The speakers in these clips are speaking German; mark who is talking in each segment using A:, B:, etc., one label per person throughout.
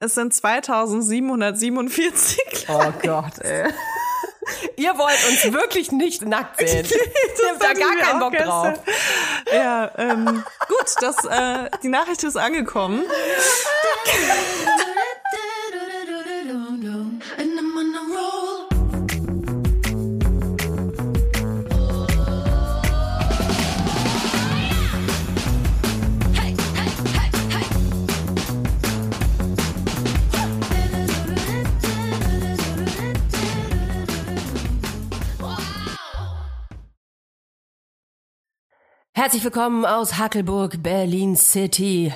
A: Es sind 2747
B: Oh Gott, ey. Ihr wollt uns wirklich nicht nackt sehen. Ich hab da gar keinen Bock drauf.
A: Ja, ähm, gut, das, äh, die Nachricht ist angekommen.
B: Herzlich willkommen aus Hackelburg, Berlin City.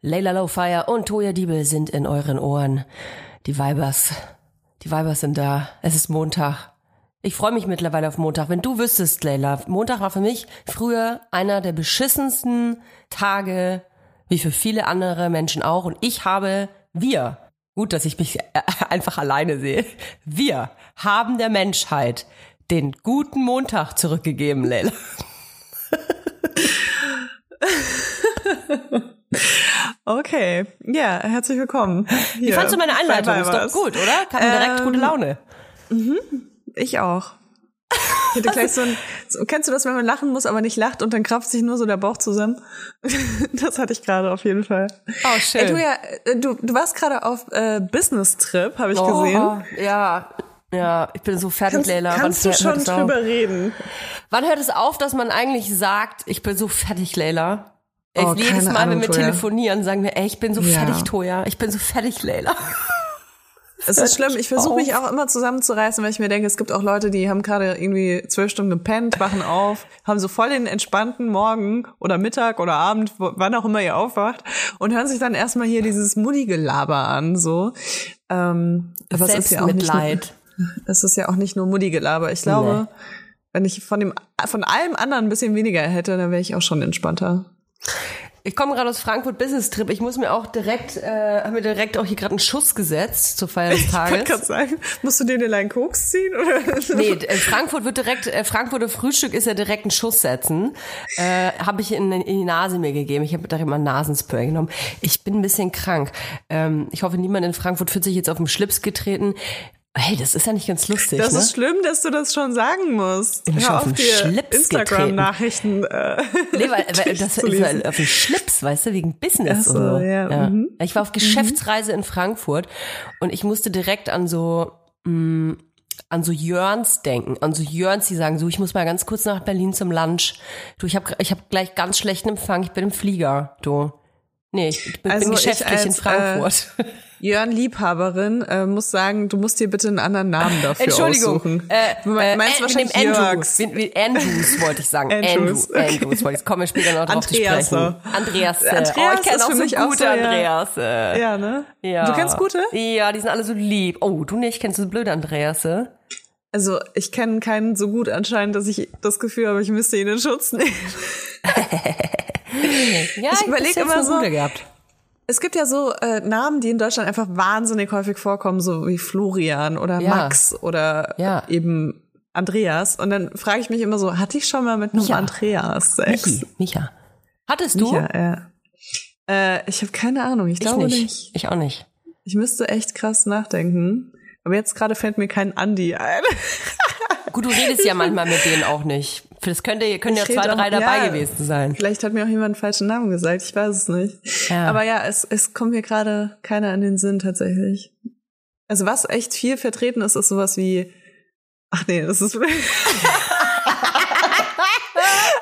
B: Leila Lowfire und Toya Diebel sind in euren Ohren. Die Weibers, die Weibers sind da. Es ist Montag. Ich freue mich mittlerweile auf Montag. Wenn du wüsstest, Leila, Montag war für mich früher einer der beschissensten Tage, wie für viele andere Menschen auch. Und ich habe, wir, gut, dass ich mich einfach alleine sehe, wir haben der Menschheit den guten Montag zurückgegeben, Leila.
A: Okay, ja, herzlich willkommen.
B: Wie
A: Hier
B: fandst du meine Einleitung? Ist doch gut, oder? Kam direkt
A: Ähm,
B: gute Laune.
A: Ich auch. Ich hätte gleich so ein, so, kennst du das, wenn man lachen muss, aber nicht lacht und dann krampft sich nur so der Bauch zusammen? Das hatte ich gerade auf jeden Fall.
B: Oh, schön.
A: Ey, du, ja, äh, du, du warst gerade auf äh, Business-Trip, habe ich gesehen.
B: Oh, ja, ja, ich bin so fertig,
A: Kannst,
B: Leila.
A: kannst du
B: hört
A: schon
B: auf?
A: drüber reden?
B: Wann hört es auf, dass man eigentlich sagt, ich bin so fertig, Leila? Ey,
A: Oh,
B: jedes Mal,
A: Ahnung,
B: wenn wir
A: Toja.
B: telefonieren, sagen wir, ey, ich bin so
A: Ja.
B: fertig, Toja. Ich bin so fertig, Leila.
A: Es ist schlimm. Ich versuche mich auch immer zusammenzureißen, weil ich mir denke, es gibt auch Leute, die haben gerade irgendwie zwölf Stunden gepennt, wachen auf, haben so voll den entspannten Morgen oder Mittag oder Abend, wann auch immer ihr aufwacht und hören sich dann erstmal hier dieses Mutti-Gelaber an, so. Ähm, aber es ist ja auch nicht nur,
B: Selbstmitleid.
A: Es ist ja auch nicht nur Mutti-Gelaber. Ich glaube, wenn ich von dem, von allem anderen ein bisschen weniger hätte, dann wäre ich auch schon entspannter.
B: Ich komme gerade aus Frankfurt Business Trip. Ich muss mir auch direkt, äh, haben mir direkt auch hier gerade einen Schuss gesetzt zur Feier des
A: Ich
B: Tages.
A: gerade sagen, musst du dir den einen Koks ziehen? Oder?
B: Nee, äh, Frankfurt wird direkt, äh, Frankfurter Frühstück ist ja direkt ein Schuss setzen. Äh, habe ich in, in die Nase mir gegeben. Ich habe direkt mal Nasenspray genommen. Ich bin ein bisschen krank. Ähm, ich hoffe, niemand in Frankfurt fühlt sich jetzt auf den Schlips getreten. Hey, das ist ja nicht ganz lustig,
A: Das
B: ne?
A: ist schlimm, dass du das schon sagen musst.
B: bin schon
A: Hör
B: auf
A: auf,
B: den
A: Instagram-Nachrichten äh,
B: Nee, weil, weil das ist ja auf den Schlips, weißt du, wegen Business
A: so,
B: und so.
A: ja, mhm.
B: Ich war auf Geschäftsreise in Frankfurt und ich musste direkt an so mh, an so Jörns denken, an so Jörns, die sagen so, ich muss mal ganz kurz nach Berlin zum Lunch. Du, ich habe ich hab gleich ganz schlechten Empfang, ich bin im Flieger, du. Nee, ich bin,
A: Also
B: bin
A: ich
B: geschäftlich in
A: als, äh,
B: Frankfurt.
A: Jörn Liebhaberin äh, muss sagen, du musst dir bitte einen anderen Namen dafür
B: Entschuldigung.
A: aussuchen.
B: Äh,
A: du
B: äh,
A: meinst
B: äh,
A: wahrscheinlich
B: mit dem. Andrews. Wie, wie Andrews wollte ich sagen.
A: Andrews,
B: Andrew,
A: okay.
B: Andrews wollte ich. Kommen wir später noch drauf zu
A: Andreas,
B: sprechen. Andreas.
A: Andreas
B: oh, ich kenne auch
A: für
B: so
A: mich auch
B: gute
A: so, ja.
B: Andreas.
A: Ja, ne?
B: Ja.
A: Du kennst gute?
B: Ja, die sind alle so lieb. Oh, du nicht? Kennst du so blöde Andreas? äh?
A: Also ich kenne keinen so gut anscheinend, dass ich das Gefühl habe, ich müsste ihn in Schutz nehmen.
B: Ja,
A: Ich überleg
B: bis jetzt
A: immer so-
B: Gute gehabt.
A: Es gibt ja so äh, Namen, die in Deutschland einfach wahnsinnig häufig vorkommen, so wie Florian oder
B: Ja.
A: Max oder
B: Ja.
A: eben Andreas. Und dann frage ich mich immer so, hatte ich schon mal mit einem
B: Micha.
A: Andreas Sex?
B: Michi, Micha. Hattest du?
A: Micha, ja. Äh, ich habe keine Ahnung, ich
B: Ich
A: glaube
B: nicht.
A: nicht.
B: Ich auch nicht.
A: Ich müsste echt krass nachdenken. Aber jetzt gerade fällt mir kein Andi ein.
B: Gut, du redest ja manchmal mit denen auch nicht. Das könnte, können ja zwei, drei dabei
A: ja.
B: gewesen sein.
A: Vielleicht hat mir auch jemand einen falschen Namen gesagt, ich weiß es nicht.
B: Ja.
A: Aber ja, es, es kommt mir gerade keiner in den Sinn tatsächlich. Also was echt viel vertreten ist, ist sowas wie, ach nee, das ist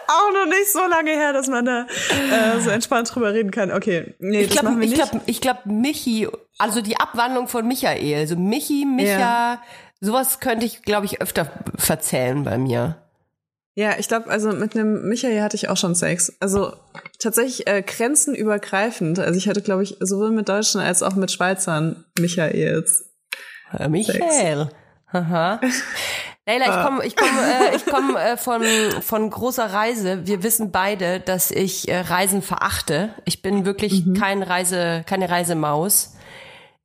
A: auch noch nicht so lange her, dass man da äh, so entspannt drüber reden kann. Okay, nee,
B: Ich glaube, ich glaube, ich glaube, Michi, also die Abwandlung von Michael, also Michi, Micha,
A: Ja.
B: sowas könnte ich, glaube ich, öfter verzählen bei mir.
A: Ja, ich glaube, also mit einem Michael hatte ich auch schon Sex. Also tatsächlich äh, grenzenübergreifend. Also ich hatte, glaube ich, sowohl mit Deutschen als auch mit Schweizern Michaels.
B: Äh, Michael. Aha. Leila, ich komme ich komm, äh, ich komm, äh, von, von großer Reise. Wir wissen beide, dass ich äh, Reisen verachte. Ich bin wirklich kein Reise, keine Reisemaus.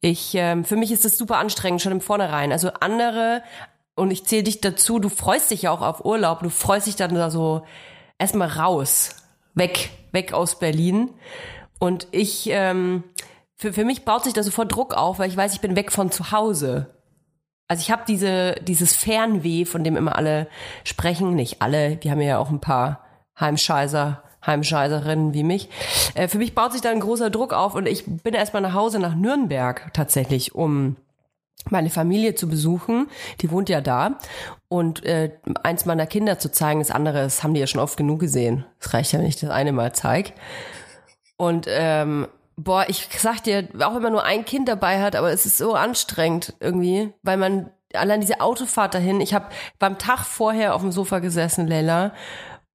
B: Ich, ähm, für mich ist das super anstrengend, schon im Vornherein. Also andere, und ich zähle dich dazu, du freust dich ja auch auf Urlaub, du freust dich dann da so erstmal raus, weg, weg aus Berlin. Und ich ähm, für, für mich baut sich da sofort Druck auf, weil ich weiß, ich bin weg von zu Hause. Also ich habe diese dieses Fernweh, von dem immer alle sprechen, nicht alle, wir haben ja auch ein paar Heimscheißer, Heimscheißerinnen wie mich. Äh, für mich baut sich da ein großer Druck auf und ich bin erstmal nach Hause nach Nürnberg tatsächlich, um meine Familie zu besuchen. Die wohnt ja da. Und äh, eins meiner Kinder zu zeigen, das andere, das haben die ja schon oft genug gesehen. Es reicht ja, wenn ich das eine mal zeig. Und ähm, boah, ich sag dir, auch wenn man nur ein Kind dabei hat, aber es ist so anstrengend irgendwie, weil man allein diese Autofahrt dahin, ich habe beim Tag vorher auf dem Sofa gesessen, Leila,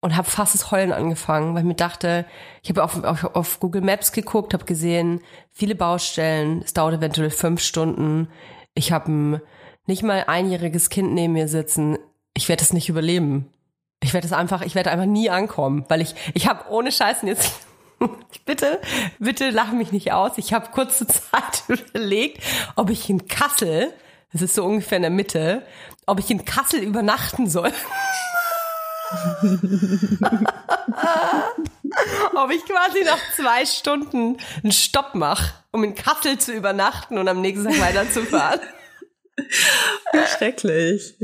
B: und habe fast das Heulen angefangen, weil ich mir dachte, ich habe auf, auf, auf Google Maps geguckt, habe gesehen, viele Baustellen, es dauert eventuell fünf Stunden, ich habe ein nicht mal einjähriges Kind neben mir sitzen, ich werde es nicht überleben. Ich werde es einfach, ich werde einfach nie ankommen, weil ich, ich habe ohne Scheißen jetzt, bitte, bitte lach mich nicht aus. Ich habe kurze Zeit überlegt, ob ich in Kassel, das ist so ungefähr in der Mitte, ob ich in Kassel übernachten soll. ob ich quasi nach zwei Stunden einen Stopp mache, um in Kassel zu übernachten und am nächsten Tag weiterzufahren.
A: Schrecklich.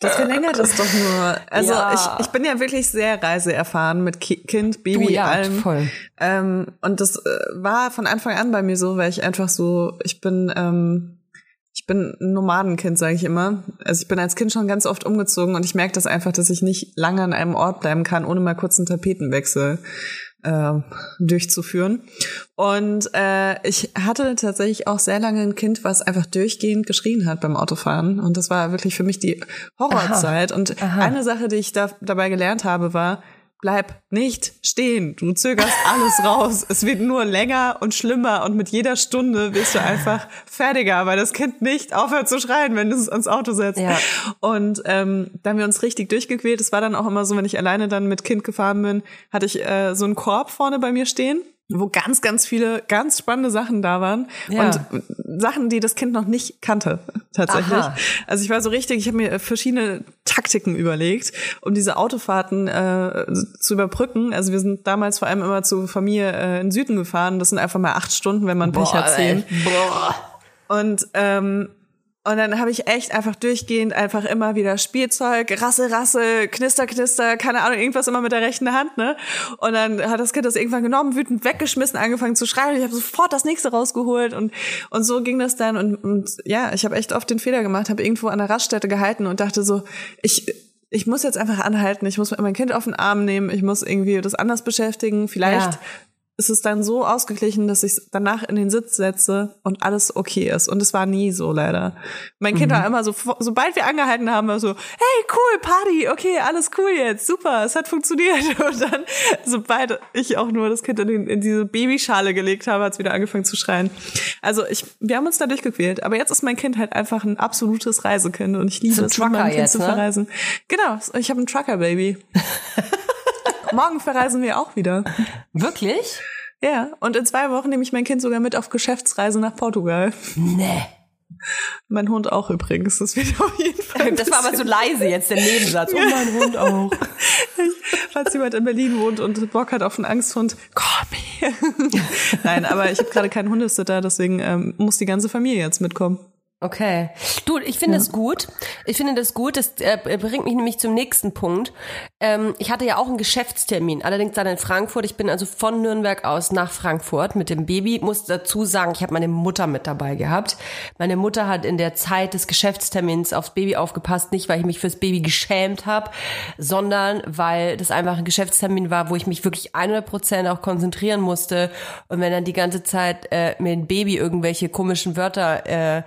A: Das verlängert es doch nur. Also
B: Ja.
A: ich, ich bin ja wirklich sehr reiseerfahren mit Ki Kind, Baby,
B: Du, ja,
A: allem.
B: voll.
A: Ähm, und das äh, war von Anfang an bei mir so, weil ich einfach so, ich bin, ähm, ich bin ein Nomadenkind, sage ich immer. Also ich bin als Kind schon ganz oft umgezogen und ich merke das einfach, dass ich nicht lange an einem Ort bleiben kann, ohne mal kurz einen Tapetenwechsel äh, durchzuführen. Und äh, ich hatte tatsächlich auch sehr lange ein Kind, was einfach durchgehend geschrien hat beim Autofahren. Und das war wirklich für mich die Horrorzeit. Und eine Sache, die ich da, dabei gelernt habe, war, bleib nicht stehen. Du zögerst alles raus. Es wird nur länger und schlimmer und mit jeder Stunde wirst du einfach fertiger, weil das Kind nicht aufhört zu schreien, wenn du es ans Auto setzt.
B: Ja.
A: Und ähm, da haben wir uns richtig durchgequält. Es war dann auch immer so, wenn ich alleine dann mit Kind gefahren bin, hatte ich äh, so einen Korb vorne bei mir stehen wo ganz, ganz viele ganz spannende Sachen da waren
B: Ja.
A: und Sachen, die das Kind noch nicht kannte, tatsächlich.
B: Aha.
A: Also ich war so richtig, ich habe mir verschiedene Taktiken überlegt, um diese Autofahrten äh, zu überbrücken. Also wir sind damals vor allem immer zur Familie äh, in den Süden gefahren. Das sind einfach mal acht Stunden, wenn man Pech hat, zehn.
B: Boah.
A: Und ähm, und dann habe ich echt einfach durchgehend einfach immer wieder Spielzeug, Rasse, Rasse, Knister, Knister, keine Ahnung, irgendwas immer mit der rechten Hand, ne? Und dann hat das Kind das irgendwann genommen, wütend weggeschmissen, angefangen zu schreien. Und ich habe sofort das nächste rausgeholt und und so ging das dann. Und, und ja, ich habe echt oft den Fehler gemacht, habe irgendwo an der Raststätte gehalten und dachte so, ich ich muss jetzt einfach anhalten, ich muss mein Kind auf den Arm nehmen, ich muss irgendwie das anders beschäftigen. Vielleicht
B: Ja.
A: Ist es dann so ausgeglichen, dass ich danach in den Sitz setze und alles okay ist. Und es war nie so leider. Mein Kind war immer so, sobald wir angehalten haben, war so, hey, cool, Party, okay, alles cool jetzt, super, es hat funktioniert. Und dann, sobald ich auch nur das Kind in, den, in diese Babyschale gelegt habe, hat es wieder angefangen zu schreien. Also ich, wir haben uns da durchgequält. Aber jetzt ist mein Kind halt einfach ein absolutes Reisekind und ich liebe
B: So
A: es, mit meinem
B: Trucker
A: Kind
B: jetzt,
A: zu
B: ne?
A: verreisen. Genau, ich habe ein Trucker-Baby. Morgen verreisen wir auch wieder.
B: Wirklich?
A: Ja, und in zwei Wochen nehme ich mein Kind sogar mit auf Geschäftsreise nach Portugal.
B: Nee.
A: Mein Hund auch übrigens. Das wird auf jeden Fall.
B: Das war aber so leise jetzt, der Nebensatz. Oh, mein Hund auch.
A: Falls jemand in Berlin wohnt und Bock hat auf einen Angsthund, komm her. Nein, aber ich habe gerade keinen Hundesitter, deswegen ähm, muss die ganze Familie jetzt mitkommen.
B: Okay. Du, ich finde das gut. Ich finde das gut. Das äh, bringt mich nämlich zum nächsten Punkt. Ähm, ich hatte ja auch einen Geschäftstermin, allerdings dann in Frankfurt. Ich bin also von Nürnberg aus nach Frankfurt mit dem Baby. Muss dazu sagen, ich habe meine Mutter mit dabei gehabt. Meine Mutter hat in der Zeit des Geschäftstermins aufs Baby aufgepasst, nicht weil ich mich fürs Baby geschämt habe, sondern weil das einfach ein Geschäftstermin war, wo ich mich wirklich 100 Prozent auch konzentrieren musste. Und wenn dann die ganze Zeit äh, mir ein Baby irgendwelche komischen Wörter äh,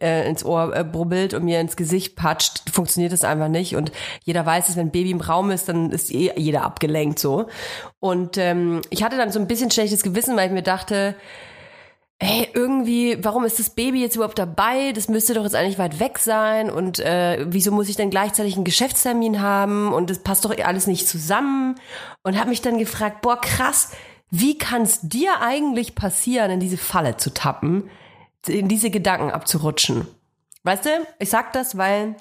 B: äh, ins Ohr äh, brubbelt und mir ins Gesicht patscht, funktioniert das einfach nicht. Und jeder weiß es, wenn ein Baby im Raum ist, dann ist eh jeder abgelenkt so. Und ähm, ich hatte dann so ein bisschen schlechtes Gewissen, weil ich mir dachte, hey, irgendwie, warum ist das Baby jetzt überhaupt dabei? Das müsste doch jetzt eigentlich weit weg sein. Und äh, wieso muss ich dann gleichzeitig einen Geschäftstermin haben? Und das passt doch alles nicht zusammen. Und habe mich dann gefragt, boah, krass, wie kann es dir eigentlich passieren, in diese Falle zu tappen, in diese Gedanken abzurutschen? Weißt du, ich sag das, weil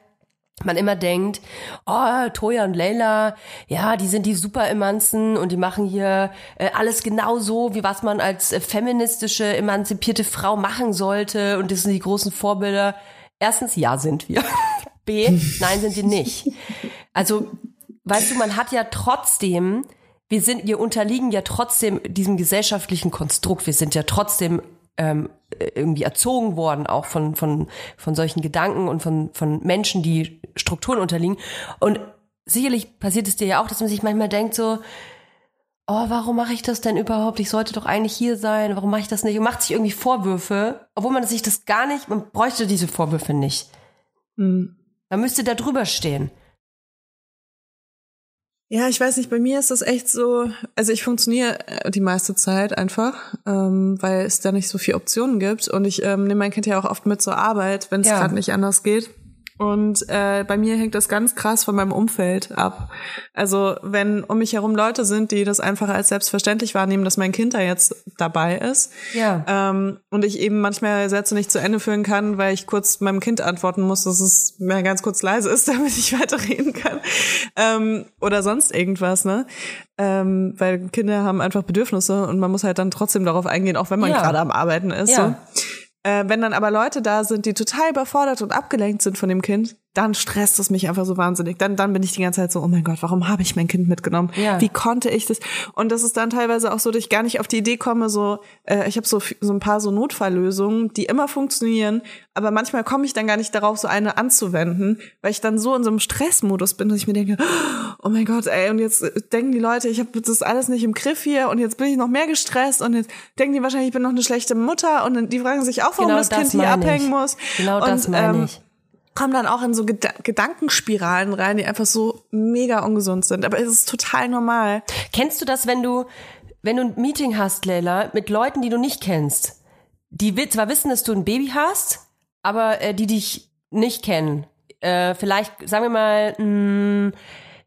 B: man immer denkt, oh, Toya und Leila, ja, die sind die super Emanzen und die machen hier äh, alles genauso, wie was man als äh, feministische, emanzipierte Frau machen sollte und das sind die großen Vorbilder. Erstens, ja, sind wir. B, nein, sind wir nicht. Also, weißt du, man hat ja trotzdem, wir sind, wir unterliegen ja trotzdem diesem gesellschaftlichen Konstrukt. Wir sind ja trotzdem ähm, irgendwie erzogen worden, auch von, von, von solchen Gedanken und von, von Menschen, die Strukturen unterliegen. Und sicherlich passiert es dir ja auch, dass man sich manchmal denkt so, oh, warum mache ich das denn überhaupt? Ich sollte doch eigentlich hier sein. Warum mache ich das nicht? Und macht sich irgendwie Vorwürfe, obwohl man sich das gar nicht, man bräuchte diese Vorwürfe nicht.
A: Hm.
B: Man müsste da drüber stehen.
A: Ja, ich weiß nicht, bei mir ist das echt so, also ich funktioniere äh, die meiste Zeit einfach, ähm, weil es da nicht so viele Optionen gibt und ich ähm, nehme mein Kind ja auch oft mit zur Arbeit, wenn es
B: Ja.
A: gerade nicht anders geht. Und äh, bei mir hängt das ganz krass von meinem Umfeld ab. Also wenn um mich herum Leute sind, die das einfach als selbstverständlich wahrnehmen, dass mein Kind da jetzt dabei ist,
B: Ja.
A: ähm, und ich eben manchmal Sätze nicht zu Ende führen kann, weil ich kurz meinem Kind antworten muss, dass es mir ganz kurz leise ist, damit ich weiterreden kann. Ähm, oder sonst irgendwas, ne? Ähm, weil Kinder haben einfach Bedürfnisse und man muss halt dann trotzdem darauf eingehen, auch wenn man
B: Ja.
A: gerade am Arbeiten ist.
B: Ja.
A: So. Äh, wenn dann aber Leute da sind, die total überfordert und abgelenkt sind von dem Kind, dann stresst es mich einfach so wahnsinnig. Dann, dann bin ich die ganze Zeit so, oh mein Gott, warum habe ich mein Kind mitgenommen?
B: Ja.
A: Wie konnte ich das? Und das ist dann teilweise auch so, dass ich gar nicht auf die Idee komme, so, äh, ich habe so, so ein paar so Notfalllösungen, die immer funktionieren, aber manchmal komme ich dann gar nicht darauf, so eine anzuwenden, weil ich dann so in so einem Stressmodus bin, dass ich mir denke, oh mein Gott, ey, und jetzt äh, denken die Leute, ich habe das alles nicht im Griff hier und jetzt bin ich noch mehr gestresst und jetzt denken die wahrscheinlich, ich bin noch eine schlechte Mutter und die fragen sich auch, warum
B: Genau
A: das,
B: das
A: Kind hier
B: ich.
A: abhängen muss.
B: Genau
A: und,
B: das meine
A: ähm,
B: ich.
A: Kommen dann auch in so Geda Gedankenspiralen rein, die einfach so mega ungesund sind. Aber es ist total normal.
B: Kennst du das, wenn du, wenn du ein Meeting hast, Leila, mit Leuten, die du nicht kennst? Die zwar wissen, dass du ein Baby hast, aber äh, die dich nicht kennen. Äh, vielleicht, sagen wir mal, mh,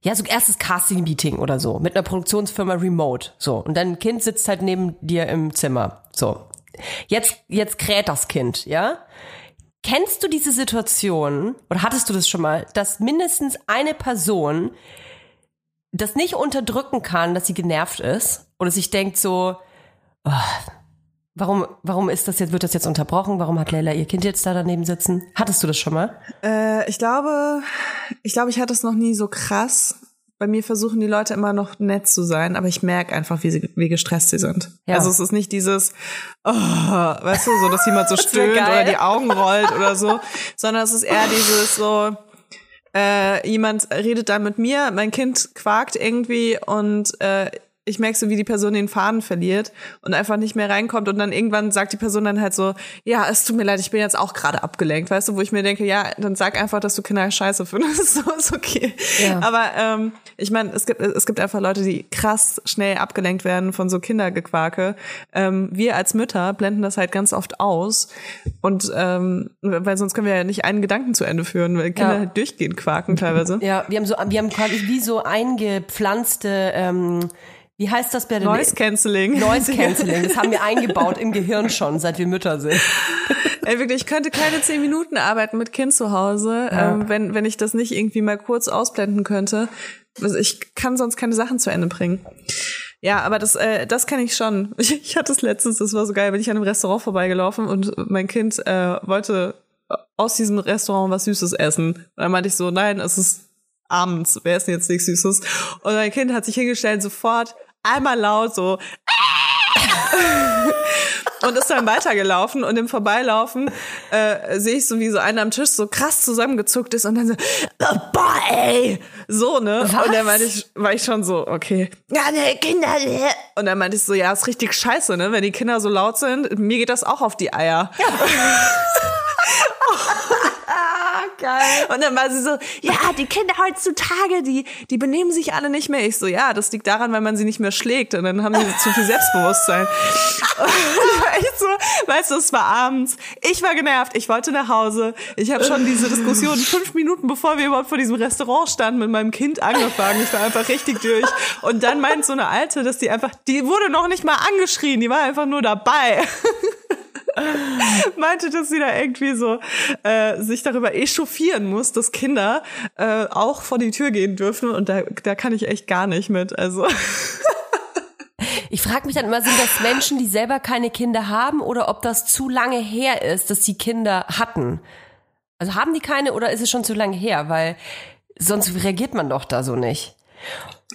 B: ja, so erstes Casting-Meeting oder so, mit einer Produktionsfirma remote. So. Und dein Kind sitzt halt neben dir im Zimmer. So. Jetzt, jetzt kräht das Kind, ja? Kennst du diese Situation, oder hattest du das schon mal, dass mindestens eine Person das nicht unterdrücken kann, dass sie genervt ist oder sich denkt so, oh, warum, warum ist das jetzt, wird das jetzt unterbrochen? Warum hat Leila ihr Kind jetzt da daneben sitzen? Hattest du das schon mal?
A: Äh, ich glaube, ich glaube, ich hatte es noch nie so krass. Bei mir versuchen die Leute immer noch nett zu sein, aber ich merke einfach, wie, sie, wie gestresst sie sind.
B: Ja.
A: Also es ist nicht dieses, oh, weißt du, so, dass jemand so stöhnt oder die Augen rollt oder so, sondern es ist eher dieses so, äh, jemand redet da mit mir, mein Kind quakt irgendwie und äh, ich merke so, wie die Person den Faden verliert und einfach nicht mehr reinkommt und dann irgendwann sagt die Person dann halt so, ja, es tut mir leid, ich bin jetzt auch gerade abgelenkt, weißt du, wo ich mir denke, ja, dann sag einfach, dass du Kinder scheiße findest, so ist okay.
B: Ja.
A: Aber ähm, ich meine, es gibt es gibt einfach Leute, die krass schnell abgelenkt werden von so Kindergequake. Ähm, wir als Mütter blenden das halt ganz oft aus und ähm, weil sonst können wir ja nicht einen Gedanken zu Ende führen, weil Kinder
B: Ja.
A: halt durchgehend quaken teilweise.
B: Ja, wir haben so, wir haben quasi wie so eingepflanzte, ähm, wie heißt das bei der
A: Noise Cancelling.
B: Noise Cancelling. Das haben wir eingebaut im Gehirn schon, seit wir Mütter sind.
A: Ey, wirklich, ich könnte keine zehn Minuten arbeiten mit Kind zu Hause,
B: Ja.
A: ähm, wenn, wenn ich das nicht irgendwie mal kurz ausblenden könnte. Also ich kann sonst keine Sachen zu Ende bringen. Ja, aber das, äh, das kann ich schon. Ich, ich hatte es letztens, das war so geil, bin ich an einem Restaurant vorbeigelaufen und mein Kind äh, wollte aus diesem Restaurant was Süßes essen. Und dann meinte ich so, nein, es ist abends, wer ist denn jetzt nichts Süßes? Und mein Kind hat sich hingestellt, sofort einmal laut so und ist dann weitergelaufen und im Vorbeilaufen äh, sehe ich so, wie so einer am Tisch so krass zusammengezuckt ist und dann so, oh, boah, ey, so, ne?
B: Was?
A: Und dann meinte ich, war ich schon so, okay. Ja, ne, Kinder, ne. Und dann meinte ich so, ja, ist richtig scheiße, ne? Wenn die Kinder so laut sind, mir geht das auch auf die Eier.
B: Geil.
A: Und dann war sie so, ja, die Kinder heutzutage, die, die benehmen sich alle nicht mehr. Ich so, ja, das liegt daran, weil man sie nicht mehr schlägt. Und dann haben sie zu viel Selbstbewusstsein. Und ich war echt so, weißt du, es war abends. Ich war genervt. Ich wollte nach Hause. Ich habe schon diese Diskussion fünf Minuten, bevor wir überhaupt vor diesem Restaurant standen, mit meinem Kind angefangen. Ich war einfach richtig durch. Und dann meint so eine Alte, dass die einfach, die wurde noch nicht mal angeschrien. Die war einfach nur dabei. meinte, dass sie da irgendwie so äh, sich darüber echauffieren muss, dass Kinder äh, auch vor die Tür gehen dürfen und da, da kann ich echt gar nicht mit. Also
B: Ich frage mich dann immer, sind das Menschen, die selber keine Kinder haben oder ob das zu lange her ist, dass sie Kinder hatten? Also haben die keine oder ist es schon zu lange her? Weil sonst reagiert man doch da so nicht.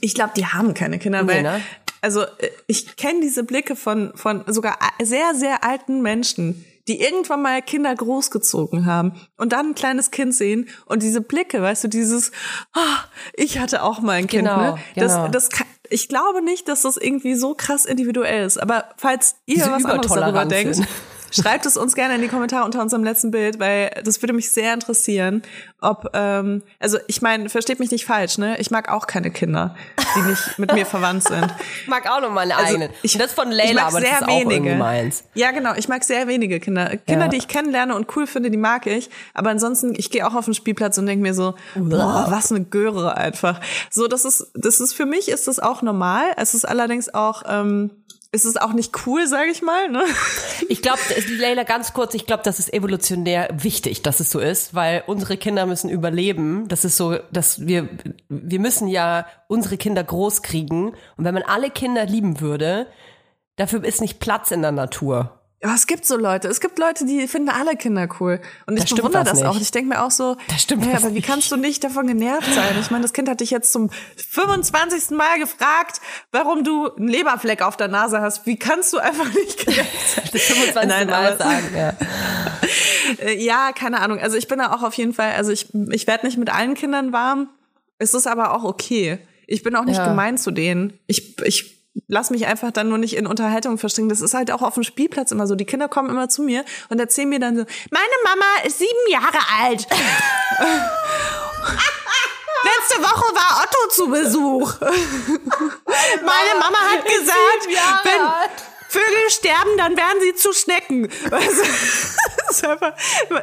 A: ich glaube, die haben keine Kinder,
B: Nee,
A: weil
B: ne?
A: Also äh, ich kenne diese Blicke von von sogar sehr sehr alten Menschen, die irgendwann mal Kinder großgezogen haben und dann ein kleines Kind sehen und diese Blicke, weißt du, dieses ah, ich hatte auch mal ein Kind,
B: Genau,
A: ne? Das
B: genau.
A: das kann, ich glaube nicht, dass das irgendwie so krass individuell ist, aber falls ihr
B: Diese
A: was anderes darüber denkt. Schreibt es uns gerne in die Kommentare unter unserem letzten Bild, weil das würde mich sehr interessieren, ob, ähm, also ich meine, versteht mich nicht falsch, ne? Ich mag auch keine Kinder, die nicht mit mir verwandt sind.
B: Ich mag auch noch meine
A: Also,
B: eigenen.
A: ich-
B: das von Leila,
A: mag
B: aber das
A: sehr
B: ist auch irgendwie
A: wenige.
B: meins.
A: Ja, genau. Ich mag sehr wenige Kinder. Kinder,
B: Ja.
A: die ich kennenlerne und cool finde, die mag ich. Aber ansonsten, ich gehe auch auf den Spielplatz und denke mir so, boah, was eine Göre einfach. So, das ist, das ist für mich ist das auch normal. Es ist allerdings auch, ähm, es ist auch nicht cool, sage ich mal. Ne?
B: Ich glaube, Leila, ganz kurz, ich glaube, das ist evolutionär wichtig, dass es so ist, weil unsere Kinder müssen überleben. Das ist so, dass wir, wir müssen ja unsere Kinder groß kriegen. Und wenn man alle Kinder lieben würde, dafür ist nicht Platz in der Natur.
A: Ja, es gibt so Leute. Es gibt Leute, die finden alle Kinder cool. Und ich
B: stimmt
A: bewundere das auch.
B: nicht.
A: Ich denke mir auch so,
B: Da stimmt
A: hey, aber wie
B: nicht.
A: kannst du nicht davon genervt sein? Ich meine, das Kind hat dich jetzt zum 25. Mal gefragt, warum du einen Leberfleck auf der Nase hast. Wie kannst du einfach nicht genervt sein?
B: Das 25.
A: Nein,
B: Mal sagen, ja.
A: Ja, keine Ahnung. Also ich bin da auch auf jeden Fall, also ich, ich werde nicht mit allen Kindern warm. Es ist aber auch okay. Ich bin auch nicht
B: Ja.
A: gemein zu denen. Ich, ich lass mich einfach dann nur nicht in Unterhaltung verstricken. Das ist halt auch auf dem Spielplatz immer so. Die Kinder kommen immer zu mir und erzählen mir dann so, meine Mama ist sieben Jahre alt. Letzte Woche war Otto zu Besuch. Meine Mama hat gesagt, wenn Vögel sterben, dann werden sie zu Schnecken. Ist einfach,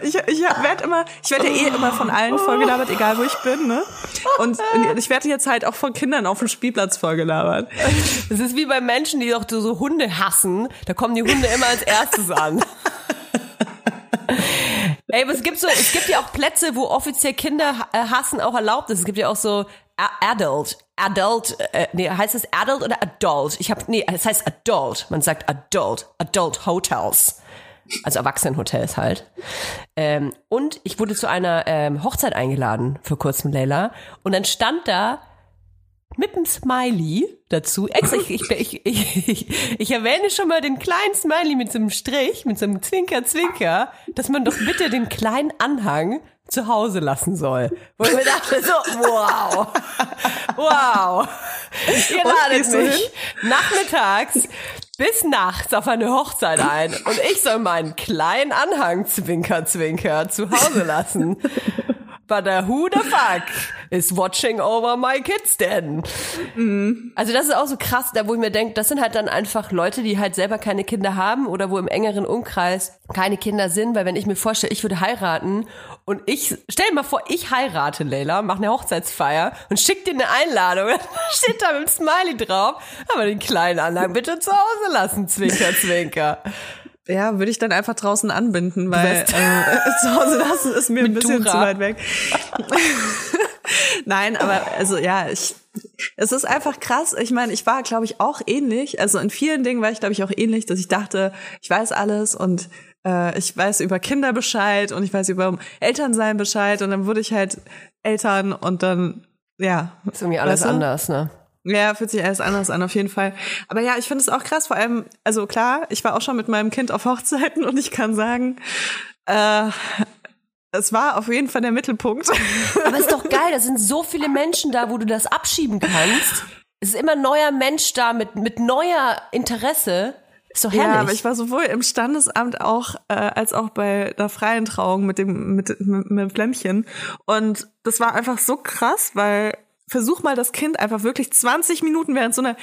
A: ich ich werde immer, ich werde ja eh immer von allen vollgelabert, egal wo ich bin, ne? Und ich werde jetzt halt auch von Kindern auf dem Spielplatz vollgelabert.
B: Das ist wie bei Menschen, die doch so, Hunde hassen. Da kommen die Hunde immer als erstes an. Ey, aber es gibt so, es gibt ja auch Plätze, wo offiziell Kinder äh, hassen auch erlaubt ist. Es gibt ja auch so Adult, Adult, äh, nee, heißt es Adult oder Adult? Ich habe, nee, es heißt Adult. Man sagt Adult, Adult Hotels. Also Erwachsenenhotels halt. Ähm, und ich wurde zu einer ähm, Hochzeit eingeladen vor kurzem, Leila. Und dann stand da mit einem Smiley dazu. Extra, ich, ich, ich, ich, erwähne schon mal den kleinen Smiley mit so einem Strich, mit so einem Zwinker, Zwinker, dass man doch bitte den kleinen Anhang zu Hause lassen soll. Wo ich mir dachte so, wow, wow. Ihr ladet mich nachmittags bis nachts auf eine Hochzeit ein und ich soll meinen kleinen Anhang Zwinker, Zwinker zu Hause lassen. But uh, who the fuck is watching over my kids denn? Also das ist auch so krass, da wo ich mir denke, das sind halt dann einfach Leute, die halt selber keine Kinder haben oder wo im engeren Umkreis keine Kinder sind, weil wenn ich mir vorstelle, ich würde heiraten und ich, stell dir mal vor, ich heirate, Leila, mache eine Hochzeitsfeier und schick dir eine Einladung, steht da mit dem Smiley drauf, aber den kleinen Anhang bitte zu Hause lassen, Zwinker, Zwinker.
A: Ja, würde ich dann einfach draußen anbinden, weil äh, zu Hause lassen ist mir ein bisschen
B: Dura.
A: zu weit weg. Nein, aber also ja, ich, es ist einfach krass. Ich meine, ich war, glaube ich, auch ähnlich. Also in vielen Dingen war ich, glaube ich, auch ähnlich, dass ich dachte, ich weiß alles und äh, ich weiß über Kinder Bescheid und ich weiß über Elternsein Bescheid und dann wurde ich halt Eltern und dann ja.
B: Ist irgendwie alles
A: Weißt du?
B: anders, ne?
A: Ja, fühlt sich alles anders an, auf jeden Fall. Aber ja, ich finde es auch krass, vor allem, also klar, ich war auch schon mit meinem Kind auf Hochzeiten und ich kann sagen, äh, es war auf jeden Fall der Mittelpunkt.
B: Aber ist doch geil, da sind so viele Menschen da, wo du das abschieben kannst. Es ist immer ein neuer Mensch da mit, mit neuer Interesse. Doch herrlich.
A: Ja, aber ich war sowohl im Standesamt auch äh, als auch bei der freien Trauung mit dem mit, mit, mit dem Flämmchen und das war einfach so krass, weil versuch mal das Kind einfach wirklich 20 Minuten während so einer,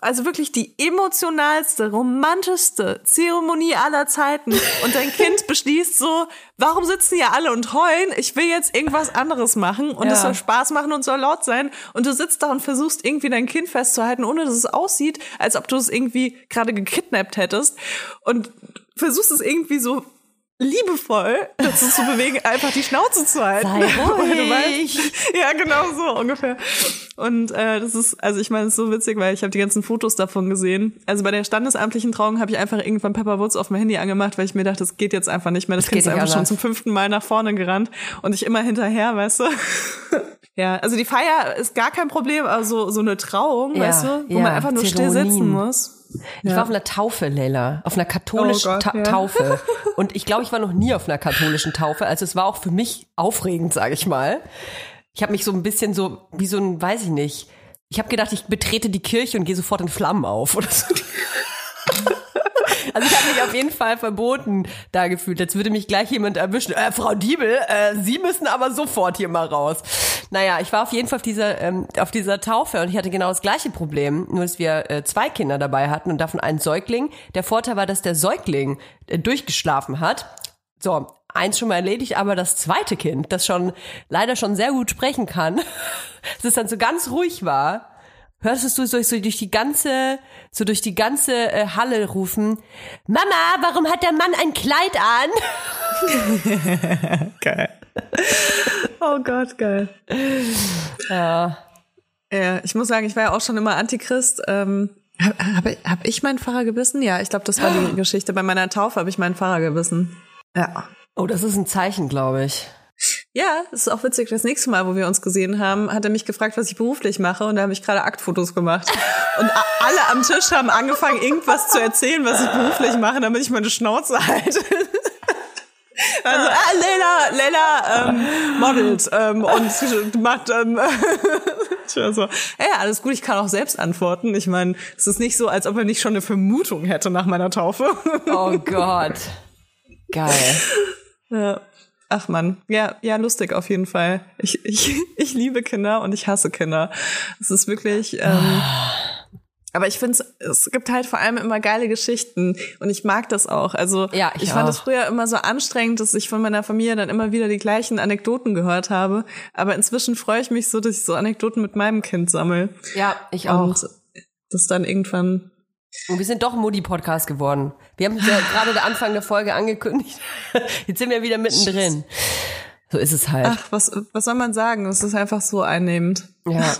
A: also wirklich die emotionalste, romantischste Zeremonie aller Zeiten und dein Kind beschließt so, warum sitzen hier alle und heulen? Ich will jetzt irgendwas anderes machen und es
B: Ja.
A: soll Spaß machen und soll laut sein und du sitzt da und versuchst irgendwie dein Kind festzuhalten, ohne dass es aussieht, als ob du es irgendwie gerade gekidnappt hättest und versuchst es irgendwie so liebevoll dazu zu bewegen, einfach die Schnauze zu halten.
B: Sei ruhig.
A: ja, genau so ungefähr. Und äh, das ist, also ich meine, es ist so witzig, weil ich habe die ganzen Fotos davon gesehen. Also bei der standesamtlichen Trauung habe ich einfach irgendwann Pepper Woods auf mein Handy angemacht, weil ich mir dachte, das geht jetzt einfach nicht mehr. Das,
B: Das
A: Kind
B: geht
A: ist einfach schon
B: anders.
A: zum fünften Mal nach vorne gerannt und ich immer hinterher, weißt du. Ja, also die Feier ist gar kein Problem, aber so, so eine Trauung,
B: Ja,
A: weißt du, wo
B: ja,
A: man einfach nur still sitzen
B: Zeremonien.
A: muss.
B: Ich war auf einer Taufe, Leila. Auf einer katholischen
A: Oh Gott,
B: Ta
A: ja.
B: Taufe. Und ich glaube, ich war noch nie auf einer katholischen Taufe. Also es war auch für mich aufregend, sage ich mal. Ich habe mich so ein bisschen so, wie so ein, weiß ich nicht. Ich habe gedacht, ich betrete die Kirche und gehe sofort in Flammen auf oder so. Also ich habe mich auf jeden Fall verboten da gefühlt. Jetzt würde mich gleich jemand erwischen. Äh, Frau Diebel, äh, Sie müssen aber sofort hier mal raus. Naja, ich war auf jeden Fall auf dieser, ähm, auf dieser Taufe und ich hatte genau das gleiche Problem, nur dass wir äh, zwei Kinder dabei hatten und davon einen Säugling. Der Vorteil war, dass der Säugling äh, durchgeschlafen hat. So, eins schon mal erledigt, aber das zweite Kind, das schon leider schon sehr gut sprechen kann, dass es dann so ganz ruhig war, hörtest du so, so durch die ganze, so durch die ganze äh, Halle rufen, Mama, warum hat der Mann ein Kleid an?
A: Geil. oh Gott, geil.
B: Ja.
A: Ja, ich muss sagen, ich war ja auch schon immer Antichrist. Ähm, habe hab, ich- hab ich meinen Pfarrer gebissen? Ja, ich glaube, das war die Geschichte. Bei meiner Taufe habe ich meinen Pfarrer gebissen. Ja.
B: Oh, das ist ein Zeichen, glaube ich.
A: Ja, das ist auch witzig. Das nächste Mal, wo wir uns gesehen haben, hat er mich gefragt, was ich beruflich mache. Und da habe ich gerade Aktfotos gemacht. Und alle am Tisch haben angefangen, irgendwas zu erzählen, was ich beruflich mache, damit ich meine Schnauze halte. Also, ah, Leila, Leila ähm, modelt ähm, und macht ähm, ich war so, ja, alles gut, ich kann auch selbst antworten. Ich meine, es ist nicht so, als ob er nicht schon eine Vermutung hätte nach meiner Taufe.
B: Oh Gott. Geil.
A: Ja. Ach man, ja, ja, lustig auf jeden Fall. Ich, ich, ich liebe Kinder und ich hasse Kinder. Es ist wirklich. Ähm, aber ich finde, es gibt halt vor allem immer geile Geschichten und ich mag das auch. Also
B: Ja, ich
A: fand
B: auch.
A: es früher immer so anstrengend, dass ich von meiner Familie dann immer wieder die gleichen Anekdoten gehört habe. Aber inzwischen freue ich mich so, dass ich so Anekdoten mit meinem Kind sammle
B: Ja, ich auch.
A: und das dann irgendwann.
B: Und wir sind doch ein Modi-Podcast geworden. Wir haben ja gerade der Anfang der Folge angekündigt. Jetzt sind wir wieder mittendrin. So ist es halt.
A: Ach, was, was soll man sagen? Es ist einfach so einnehmend.
B: Ja.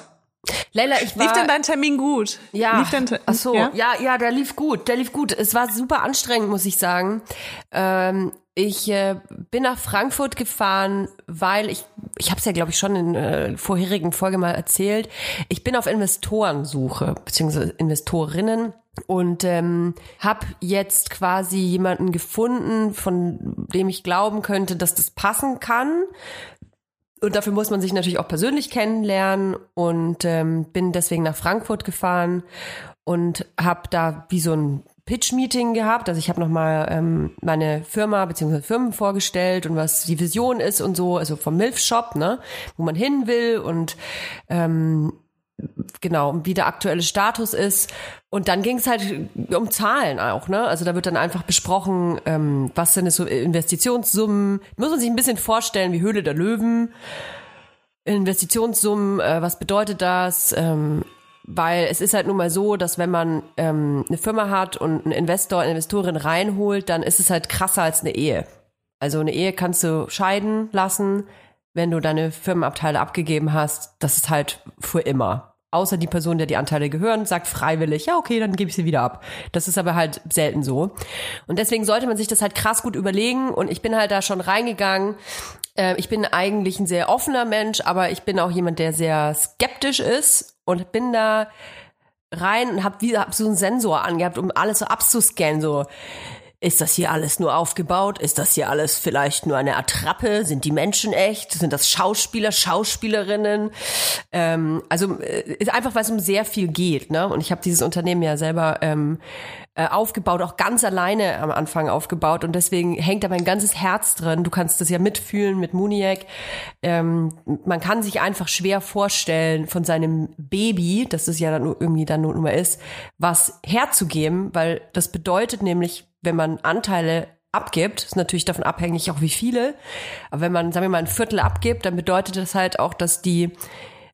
B: Leila, ich war...
A: Lief denn dein Termin gut?
B: Ja.
A: Lief dein Ter-
B: Ach so,
A: Ja?
B: ja? ja, der lief gut, der lief gut. Es war super anstrengend, muss ich sagen. Ähm, ich äh, bin nach Frankfurt gefahren, weil ich, ich habe es ja, glaube ich, schon in äh, vorherigen Folge mal erzählt. Ich bin auf Investorensuche, beziehungsweise Investorinnen und ähm, habe jetzt quasi jemanden gefunden, von dem ich glauben könnte, dass das passen kann. Und dafür muss man sich natürlich auch persönlich kennenlernen und ähm, bin deswegen nach Frankfurt gefahren und habe da wie so ein Pitch-Meeting gehabt. Also ich habe nochmal ähm, meine Firma bzw. Firmen vorgestellt und was die Vision ist und so, also vom Milf-Shop, ne, wo man hin will und ähm, genau, wie der aktuelle Status ist. Und dann ging es halt um Zahlen auch, ne? Also da wird dann einfach besprochen, ähm, was sind es so Investitionssummen. Muss man sich ein bisschen vorstellen wie Höhle der Löwen. Investitionssummen, äh, was bedeutet das? Ähm, weil es ist halt nun mal so, dass wenn man ähm, eine Firma hat und einen Investor, eine Investorin reinholt, dann ist es halt krasser als eine Ehe. Also eine Ehe kannst du scheiden lassen, wenn du deine Firmenabteile abgegeben hast. Das ist halt für immer. Außer die Person, der die Anteile gehören, sagt freiwillig, ja, okay, dann gebe ich sie wieder ab. Das ist aber halt selten so. Und deswegen sollte man sich das halt krass gut überlegen. Und ich bin halt da schon reingegangen. Äh, ich bin eigentlich ein sehr offener Mensch, aber ich bin auch jemand, der sehr skeptisch ist und bin da rein und hab wie hab so einen Sensor angehabt, um alles so abzuscannen, so ist das hier alles nur aufgebaut? Ist das hier alles vielleicht nur eine Attrappe? Sind die Menschen echt? Sind das Schauspieler, Schauspielerinnen? Ähm, also äh, ist einfach, weil es um sehr viel geht. Ne? Und ich habe dieses Unternehmen ja selber ähm, äh, aufgebaut, auch ganz alleine am Anfang aufgebaut. Und deswegen hängt da mein ganzes Herz drin. Du kannst das ja mitfühlen mit Muniac. Ähm, man kann sich einfach schwer vorstellen, von seinem Baby, das es ja dann irgendwie dann nur immer ist, was herzugeben, weil das bedeutet nämlich, wenn man Anteile abgibt, ist natürlich davon abhängig auch wie viele, aber wenn man, sagen wir mal, ein Viertel abgibt, dann bedeutet das halt auch, dass die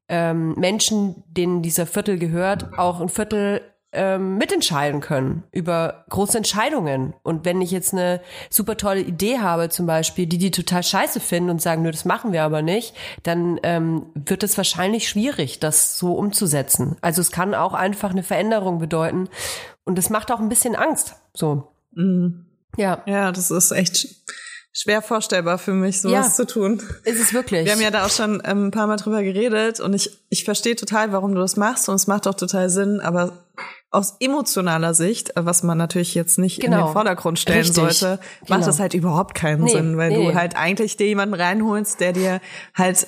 B: ähm, Menschen, denen dieser Viertel gehört, auch ein Viertel ähm, mitentscheiden können über große Entscheidungen. Und wenn ich jetzt eine super tolle Idee habe, zum Beispiel, die die total scheiße finden und sagen, nö, das machen wir aber nicht, dann ähm, wird es wahrscheinlich schwierig, das so umzusetzen. Also es kann auch einfach eine Veränderung bedeuten. Und das macht auch ein bisschen Angst. So. Ja,
A: Ja, das ist echt sch- schwer vorstellbar für mich, sowas
B: Ja.
A: zu tun.
B: ist es wirklich.
A: Wir haben ja da auch schon ähm, ein paar Mal drüber geredet und ich, ich verstehe total, warum du das machst und es macht auch total Sinn, aber aus emotionaler Sicht, äh, was man natürlich jetzt nicht in
B: Genau.
A: den Vordergrund stellen
B: Richtig.
A: sollte, macht
B: Genau.
A: das halt überhaupt keinen
B: Nee,
A: Sinn, weil
B: nee.
A: du halt eigentlich dir jemanden reinholst, der dir halt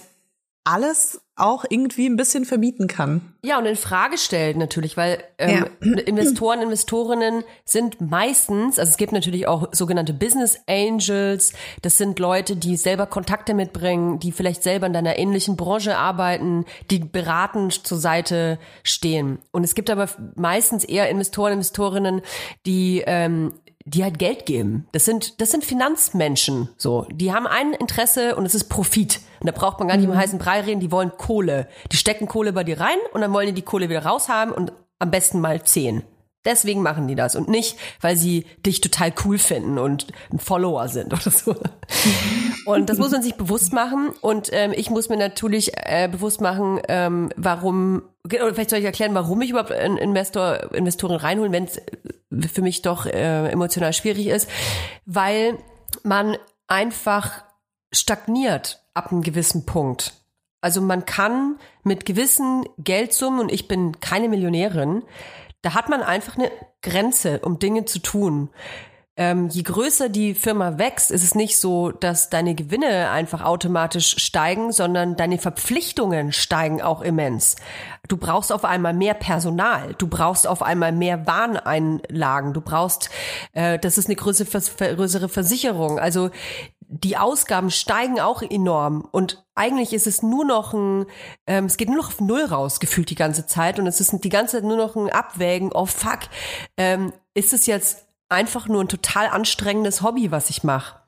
A: alles auch irgendwie ein bisschen verbieten kann.
B: Ja, und in Frage stellt natürlich, weil ähm, Investoren, Investorinnen sind meistens, also es gibt natürlich auch sogenannte Business Angels, das sind Leute, die selber Kontakte mitbringen, die vielleicht selber in deiner ähnlichen Branche arbeiten, die beratend zur Seite stehen. Und es gibt aber meistens eher Investoren, Investorinnen, die ähm, die halt Geld geben. Das sind, das sind Finanzmenschen, so. Die haben ein Interesse und es ist Profit. Und da braucht man gar nicht im heißen Brei reden, die wollen Kohle. Die stecken Kohle bei dir rein und dann wollen die die Kohle wieder raushaben und am besten mal zehn. Deswegen machen die das und nicht, weil sie dich total cool finden und ein Follower sind oder so. Und das muss man sich bewusst machen. Und ähm, ich muss mir natürlich äh, bewusst machen, ähm, warum, oder vielleicht soll ich erklären, warum ich überhaupt einen Investor, Investoren reinholen, wenn es für mich doch äh, emotional schwierig ist, weil man einfach stagniert ab einem gewissen Punkt. Also man kann mit gewissen Geldsummen, und ich bin keine Millionärin, da hat man einfach eine Grenze, um Dinge zu tun. Ähm, je größer die Firma wächst, ist es nicht so, dass deine Gewinne einfach automatisch steigen, sondern deine Verpflichtungen steigen auch immens. Du brauchst auf einmal mehr Personal, du brauchst auf einmal mehr Wareneinlagen, du brauchst, äh, das ist eine größere, größere Versicherung. Also die Ausgaben steigen auch enorm und eigentlich ist es nur noch ein, ähm, es geht nur noch auf Null raus, gefühlt die ganze Zeit und es ist die ganze Zeit nur noch ein Abwägen, oh fuck, ähm, ist es jetzt einfach nur ein total anstrengendes Hobby, was ich mache?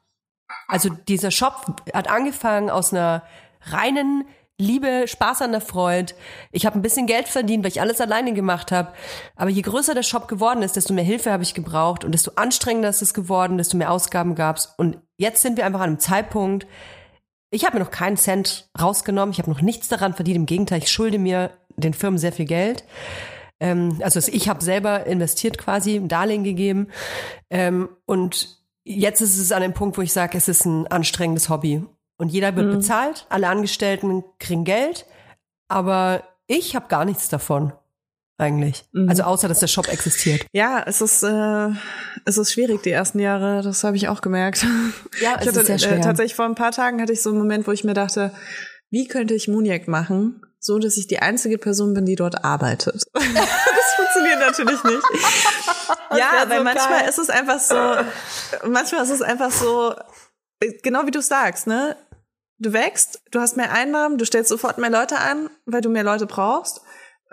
B: Also dieser Shop hat angefangen aus einer reinen Liebe, Spaß an der Freude. Ich habe ein bisschen Geld verdient, weil ich alles alleine gemacht habe. Aber je größer der Shop geworden ist, desto mehr Hilfe habe ich gebraucht und desto anstrengender ist es geworden, desto mehr Ausgaben gab's. Und jetzt sind wir einfach an einem Zeitpunkt, ich habe mir noch keinen Cent rausgenommen, ich habe noch nichts daran verdient. Im Gegenteil, ich schulde mir den Firmen sehr viel Geld. Ähm, also ich habe selber investiert quasi, ein Darlehen gegeben. Ähm, und jetzt ist es an dem Punkt, wo ich sage, es ist ein anstrengendes Hobby. Und jeder wird bezahlt, alle Angestellten kriegen Geld, aber ich habe gar nichts davon eigentlich. Also außer, dass der Shop existiert.
A: Ja, es ist, äh, es ist schwierig, die ersten Jahre, das habe ich auch gemerkt.
B: Ja,
A: ich
B: es ist sehr schwer.
A: Äh, tatsächlich vor ein paar Tagen hatte ich so einen Moment, wo ich mir dachte, wie könnte ich Muniac machen, so dass ich die einzige Person bin, die dort arbeitet. das funktioniert natürlich nicht. ja, weil
B: so
A: manchmal
B: geil.
A: ist es einfach so, manchmal ist es einfach so, genau wie du sagst, ne? Du wächst, du hast mehr Einnahmen, du stellst sofort mehr Leute an, weil du mehr Leute brauchst,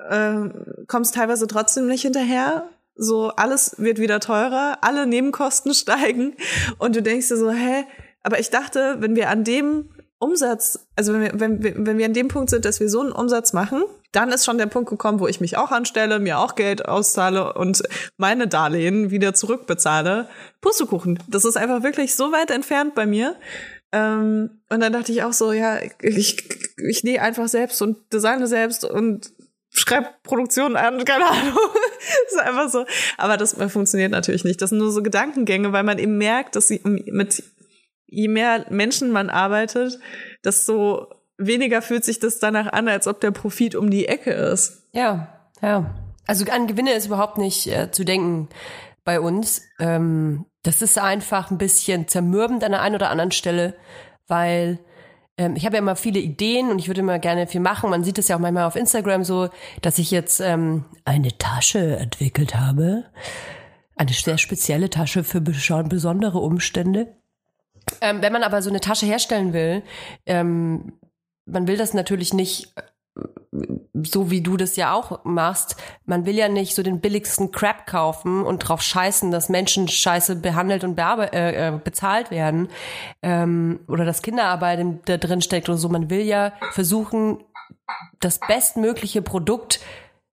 A: ähm, kommst teilweise trotzdem nicht hinterher. So, alles wird wieder teurer, alle Nebenkosten steigen und du denkst dir so, hä, aber ich dachte, wenn wir an dem Umsatz, also wenn wir, wenn wir, wenn wir an dem Punkt sind, dass wir so einen Umsatz machen, dann ist schon der Punkt gekommen, wo ich mich auch anstelle, mir auch Geld auszahle und meine Darlehen wieder zurückbezahle. Pustekuchen. Das ist einfach wirklich so weit entfernt bei mir. Ähm, und dann dachte ich auch so, ja, ich, ich nähe einfach selbst und designe selbst und schreibe Produktionen an, keine Ahnung. ist einfach so. Aber das funktioniert natürlich nicht. Das sind nur so Gedankengänge, weil man eben merkt, dass sie mit je mehr Menschen man arbeitet, desto weniger fühlt sich das danach an, als ob der Profit um die Ecke ist.
B: Ja, ja. Also an Gewinne ist überhaupt nicht äh, zu denken bei uns. Ähm, Das ist einfach ein bisschen zermürbend an der einen oder anderen Stelle, weil ähm, ich habe ja immer viele Ideen und ich würde immer gerne viel machen. Man sieht es ja auch manchmal auf Instagram so, dass ich jetzt ähm, eine Tasche entwickelt habe. Eine sehr spezielle Tasche für besondere Umstände. Ähm, wenn man aber so eine Tasche herstellen will, ähm, man will das natürlich nicht so wie du das ja auch machst, man will ja nicht so den billigsten Crap kaufen und drauf scheißen, dass Menschen scheiße behandelt und äh, äh, bezahlt werden ähm, oder dass Kinderarbeit in- da drin steckt oder so. Man will ja versuchen, das bestmögliche Produkt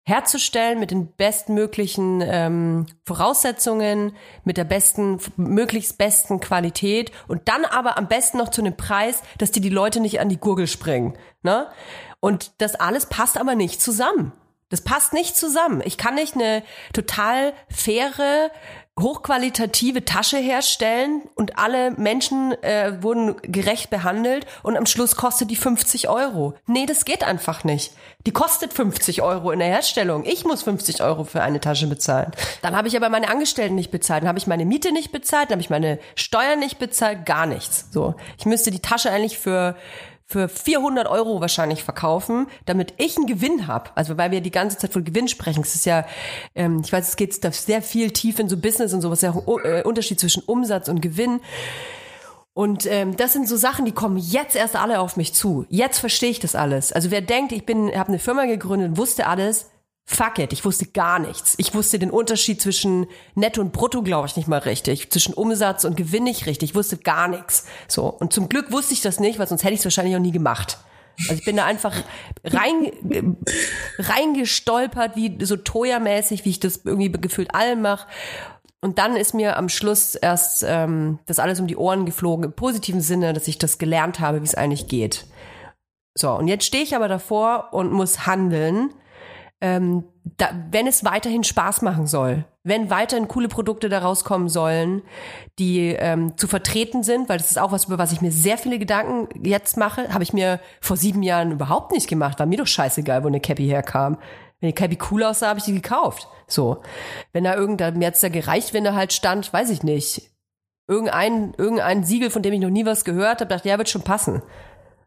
B: herzustellen mit den bestmöglichen ähm, Voraussetzungen, mit der besten, möglichst besten Qualität und dann aber am besten noch zu einem Preis, dass die die Leute nicht an die Gurgel springen. Ne? Und das alles passt aber nicht zusammen. Das passt nicht zusammen. Ich kann nicht eine total faire, hochqualitative Tasche herstellen und alle Menschen äh, wurden gerecht behandelt und am Schluss kostet die 50 Euro. Nee, das geht einfach nicht. Die kostet 50 Euro in der Herstellung. Ich muss 50 Euro für eine Tasche bezahlen. Dann habe ich aber meine Angestellten nicht bezahlt, dann habe ich meine Miete nicht bezahlt, dann habe ich meine Steuern nicht bezahlt, gar nichts. So, ich müsste die Tasche eigentlich für für 400 Euro wahrscheinlich verkaufen, damit ich einen Gewinn habe. Also weil wir die ganze Zeit von Gewinn sprechen. Es ist ja, ähm, ich weiß, es geht sehr viel tief in so Business und sowas, ja äh, Unterschied zwischen Umsatz und Gewinn. Und ähm, das sind so Sachen, die kommen jetzt erst alle auf mich zu. Jetzt verstehe ich das alles. Also wer denkt, ich bin, habe eine Firma gegründet wusste alles, fuck it, ich wusste gar nichts. Ich wusste den Unterschied zwischen Netto und Brutto, glaube ich, nicht mal richtig. Zwischen Umsatz und Gewinn nicht richtig. Ich wusste gar nichts. So und zum Glück wusste ich das nicht, weil sonst hätte ich es wahrscheinlich auch nie gemacht. Also ich bin da einfach rein reingestolpert, wie so Toya-mäßig, wie ich das irgendwie gefühlt allen mache. Und dann ist mir am Schluss erst ähm, das alles um die Ohren geflogen, im positiven Sinne, dass ich das gelernt habe, wie es eigentlich geht. So, und jetzt stehe ich aber davor und muss handeln, ähm, da, wenn es weiterhin Spaß machen soll, wenn weiterhin coole Produkte da rauskommen sollen, die ähm, zu vertreten sind, weil das ist auch was, über was ich mir sehr viele Gedanken jetzt mache, habe ich mir vor sieben Jahren überhaupt nicht gemacht. War mir doch scheißegal, wo eine Cappy herkam. Wenn die Cappy cool aussah, habe ich die gekauft. So. Wenn da irgendein, mir hat's da gereicht, wenn da halt stand, weiß ich nicht, irgendein, irgendein Siegel, von dem ich noch nie was gehört habe, dachte, ja, wird schon passen.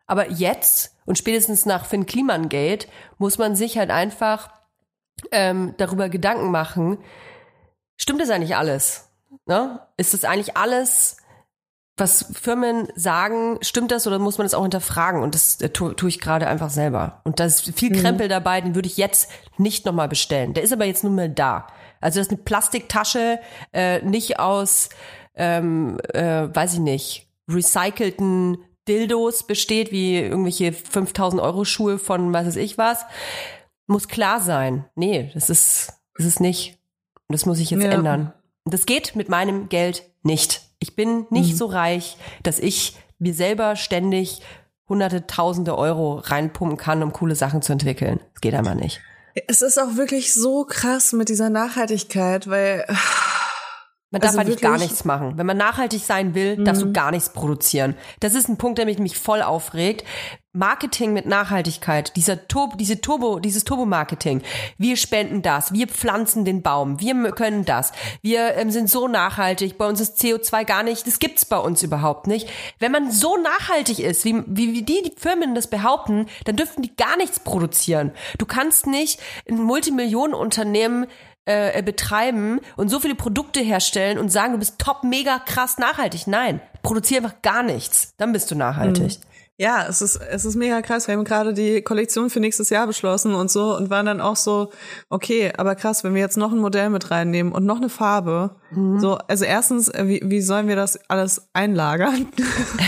B: Aber jetzt und spätestens nach Finn Kliman Gate muss man sich halt einfach ähm, darüber Gedanken machen, stimmt das eigentlich alles? Ne? Ist das eigentlich alles, was Firmen sagen, stimmt das oder muss man das auch hinterfragen? Und das äh, tu, tue ich gerade einfach selber. Und da ist viel Krempel dabei, den würde ich jetzt nicht nochmal bestellen. Der ist aber jetzt nun mal da. Also das ist eine Plastiktasche, äh, nicht aus, ähm, äh, weiß ich nicht, recycelten Dildos besteht, wie irgendwelche 5000 Euro Schuhe von was weiß ich was. Muss klar sein. Nee, das ist, das ist nicht. Und das muss ich jetzt
A: Ja.
B: ändern. Und das geht mit meinem Geld nicht. Ich bin nicht
A: Mhm.
B: so reich, dass ich mir selber ständig hunderte, tausende Euro reinpumpen kann, um coole Sachen zu entwickeln. Das geht einmal nicht.
A: Es ist auch wirklich so krass mit dieser Nachhaltigkeit, weil
B: Man darf
A: Also
B: eigentlich gar nichts machen. Wenn man nachhaltig sein will, darfst
A: Mhm.
B: du gar nichts produzieren. Das ist ein Punkt, der mich, mich voll aufregt. Marketing mit Nachhaltigkeit, dieser Turbo, diese Turbo, dieses Turbo-Marketing. Wir spenden das, wir pflanzen den Baum, wir können das, wir ähm, sind so nachhaltig, bei uns ist CO2 gar nicht, das gibt's bei uns überhaupt nicht. Wenn man so nachhaltig ist, wie, wie, wie die, die Firmen das behaupten, dann dürften die gar nichts produzieren. Du kannst nicht ein Multimillionenunternehmen äh, betreiben und so viele Produkte herstellen und sagen, du bist top, mega krass nachhaltig. Nein, produziere einfach gar nichts. Dann bist du nachhaltig.
A: Ja, es ist, es ist mega krass. Wir haben gerade die Kollektion für nächstes Jahr beschlossen und so und waren dann auch so, okay, aber krass, wenn wir jetzt noch ein Modell mit reinnehmen und noch eine Farbe. So, also erstens, äh, wie, wie sollen wir das alles einlagern?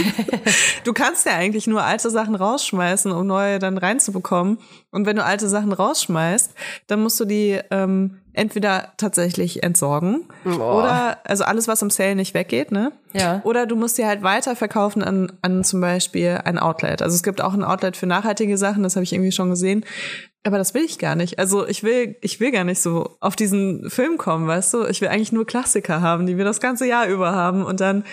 A: du kannst ja eigentlich nur alte Sachen rausschmeißen, um neue dann reinzubekommen. Und wenn du alte Sachen rausschmeißt, dann musst du die ähm, entweder tatsächlich entsorgen oder also alles, was im Sale nicht weggeht, ne?
B: Ja.
A: Oder du musst sie halt weiterverkaufen an, an zum Beispiel ein Outlet. Also es gibt auch ein Outlet für nachhaltige Sachen, das habe ich irgendwie schon gesehen. Aber das will ich gar nicht. Also ich will, ich will gar nicht so auf diesen Film kommen, weißt du? Ich will eigentlich nur Klassiker haben, die wir das ganze Jahr über haben. Und dann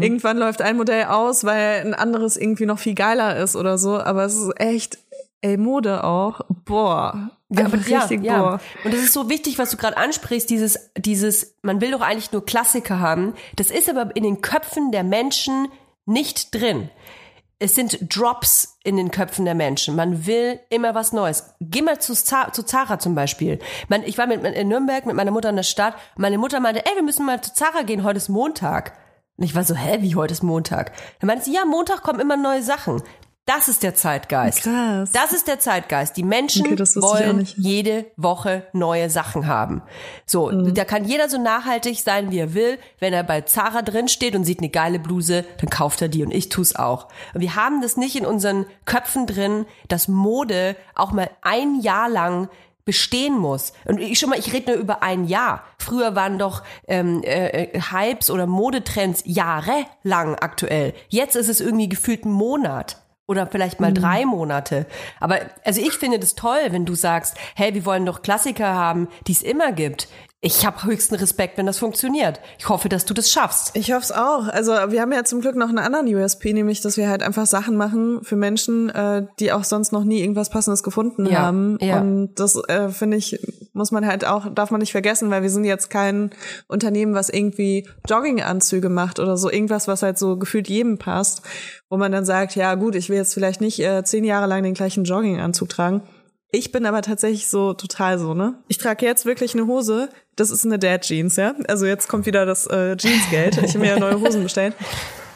A: irgendwann läuft ein Modell aus, weil ein anderes irgendwie noch viel geiler ist oder so. Aber es ist echt, Ey, Mode auch. Boah.
B: Ja, aber ja,
A: richtig
B: ja.
A: boah.
B: Und das ist so wichtig, was du gerade ansprichst, dieses, dieses, man will doch eigentlich nur Klassiker haben. Das ist aber in den Köpfen der Menschen nicht drin. Es sind Drops in den Köpfen der Menschen. Man will immer was Neues. Geh mal zu, Za zu Zara zum Beispiel. Man, ich war mit, in Nürnberg mit meiner Mutter in der Stadt. Meine Mutter meinte, ey, wir müssen mal zu Zara gehen, heute ist Montag. Und ich war so, hä, wie heute ist Montag? Dann meinte sie, ja, Montag kommen immer neue Sachen. Das ist der Zeitgeist.
A: Krass.
B: Das ist der Zeitgeist. Die Menschen
A: Okay,
B: wollen jede Woche neue Sachen haben. So,
A: Mhm.
B: da kann jeder so nachhaltig sein, wie er will. Wenn er bei Zara drin steht und sieht eine geile Bluse, dann kauft er die und ich tu's auch. Und wir haben das nicht in unseren Köpfen drin, dass Mode auch mal ein Jahr lang bestehen muss. Und ich schon mal, ich rede nur über ein Jahr. Früher waren doch ähm, äh, Hypes oder Modetrends jahrelang aktuell. Jetzt ist es irgendwie gefühlt ein Monat. Oder vielleicht mal drei Monate. Aber also ich finde das toll, wenn du sagst, hey, wir wollen doch Klassiker haben, die es immer gibt. Ich habe höchsten Respekt, wenn das funktioniert. Ich hoffe, dass du das schaffst.
A: Ich hoffe es auch. Also wir haben ja zum Glück noch einen anderen USP, nämlich dass wir halt einfach Sachen machen für Menschen, äh, die auch sonst noch nie irgendwas Passendes gefunden
B: Ja,
A: haben.
B: ja.
A: Und das äh, finde ich, muss man halt auch, darf man nicht vergessen, weil wir sind jetzt kein Unternehmen, was irgendwie Jogginganzüge macht oder so irgendwas, was halt so gefühlt jedem passt, wo man dann sagt, ja gut, ich will jetzt vielleicht nicht äh, zehn Jahre lang den gleichen Jogginganzug tragen. Ich bin aber tatsächlich so total so, ne? Ich trage jetzt wirklich eine Hose, das ist eine Dad Jeans, ja? Also jetzt kommt wieder das äh, Jeansgeld. Ich habe mir ja neue Hosen bestellt.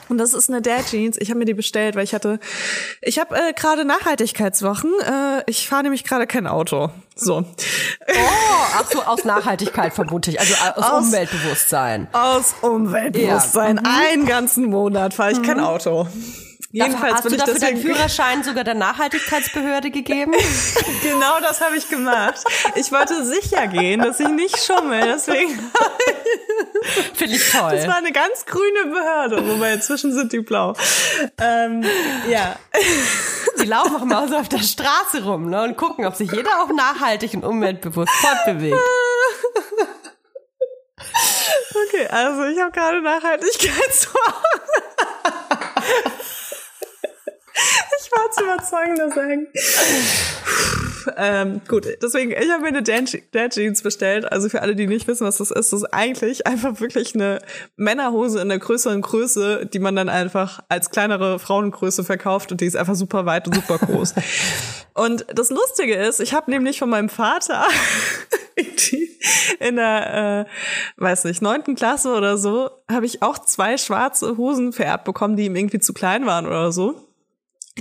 A: Und das ist eine Dad Jeans. Ich habe mir die bestellt, weil ich hatte, ich habe äh, gerade Nachhaltigkeitswochen. Äh, ich fahre nämlich gerade kein Auto. So
B: Oh, ach so, aus Nachhaltigkeit vermute ich, also aus,
A: Aus-
B: Umweltbewusstsein.
A: aus Umweltbewusstsein.
B: Ja. Mhm.
A: Einen ganzen Monat fahre ich kein Auto. Jedenfalls
B: Hast du dafür deinen
A: deswegen
B: Führerschein sogar der Nachhaltigkeitsbehörde gegeben?
A: genau das habe ich gemacht. Ich wollte sicher gehen, dass ich nicht schummel. Deswegen
B: Finde ich toll.
A: Das war eine ganz grüne Behörde, wobei inzwischen sind die blau. Ähm, ja.
B: Die laufen auch mal so auf der Straße rum ne, und gucken, ob sich jeder auch nachhaltig und umweltbewusst fortbewegt.
A: Okay, also ich habe gerade Nachhaltigkeitswochen. Ich war zu überzeugender sagen. ähm, gut, deswegen, ich habe mir eine Dad Jeans bestellt. Also für alle, die nicht wissen, was das ist, das ist eigentlich einfach wirklich eine Männerhose in der größeren Größe, die man dann einfach als kleinere Frauengröße verkauft und die ist einfach super weit und super groß. und das Lustige ist, ich habe nämlich von meinem Vater in der, äh, weiß nicht, neunten Klasse oder so, habe ich auch zwei schwarze Hosen vererbt bekommen, die ihm irgendwie zu klein waren oder so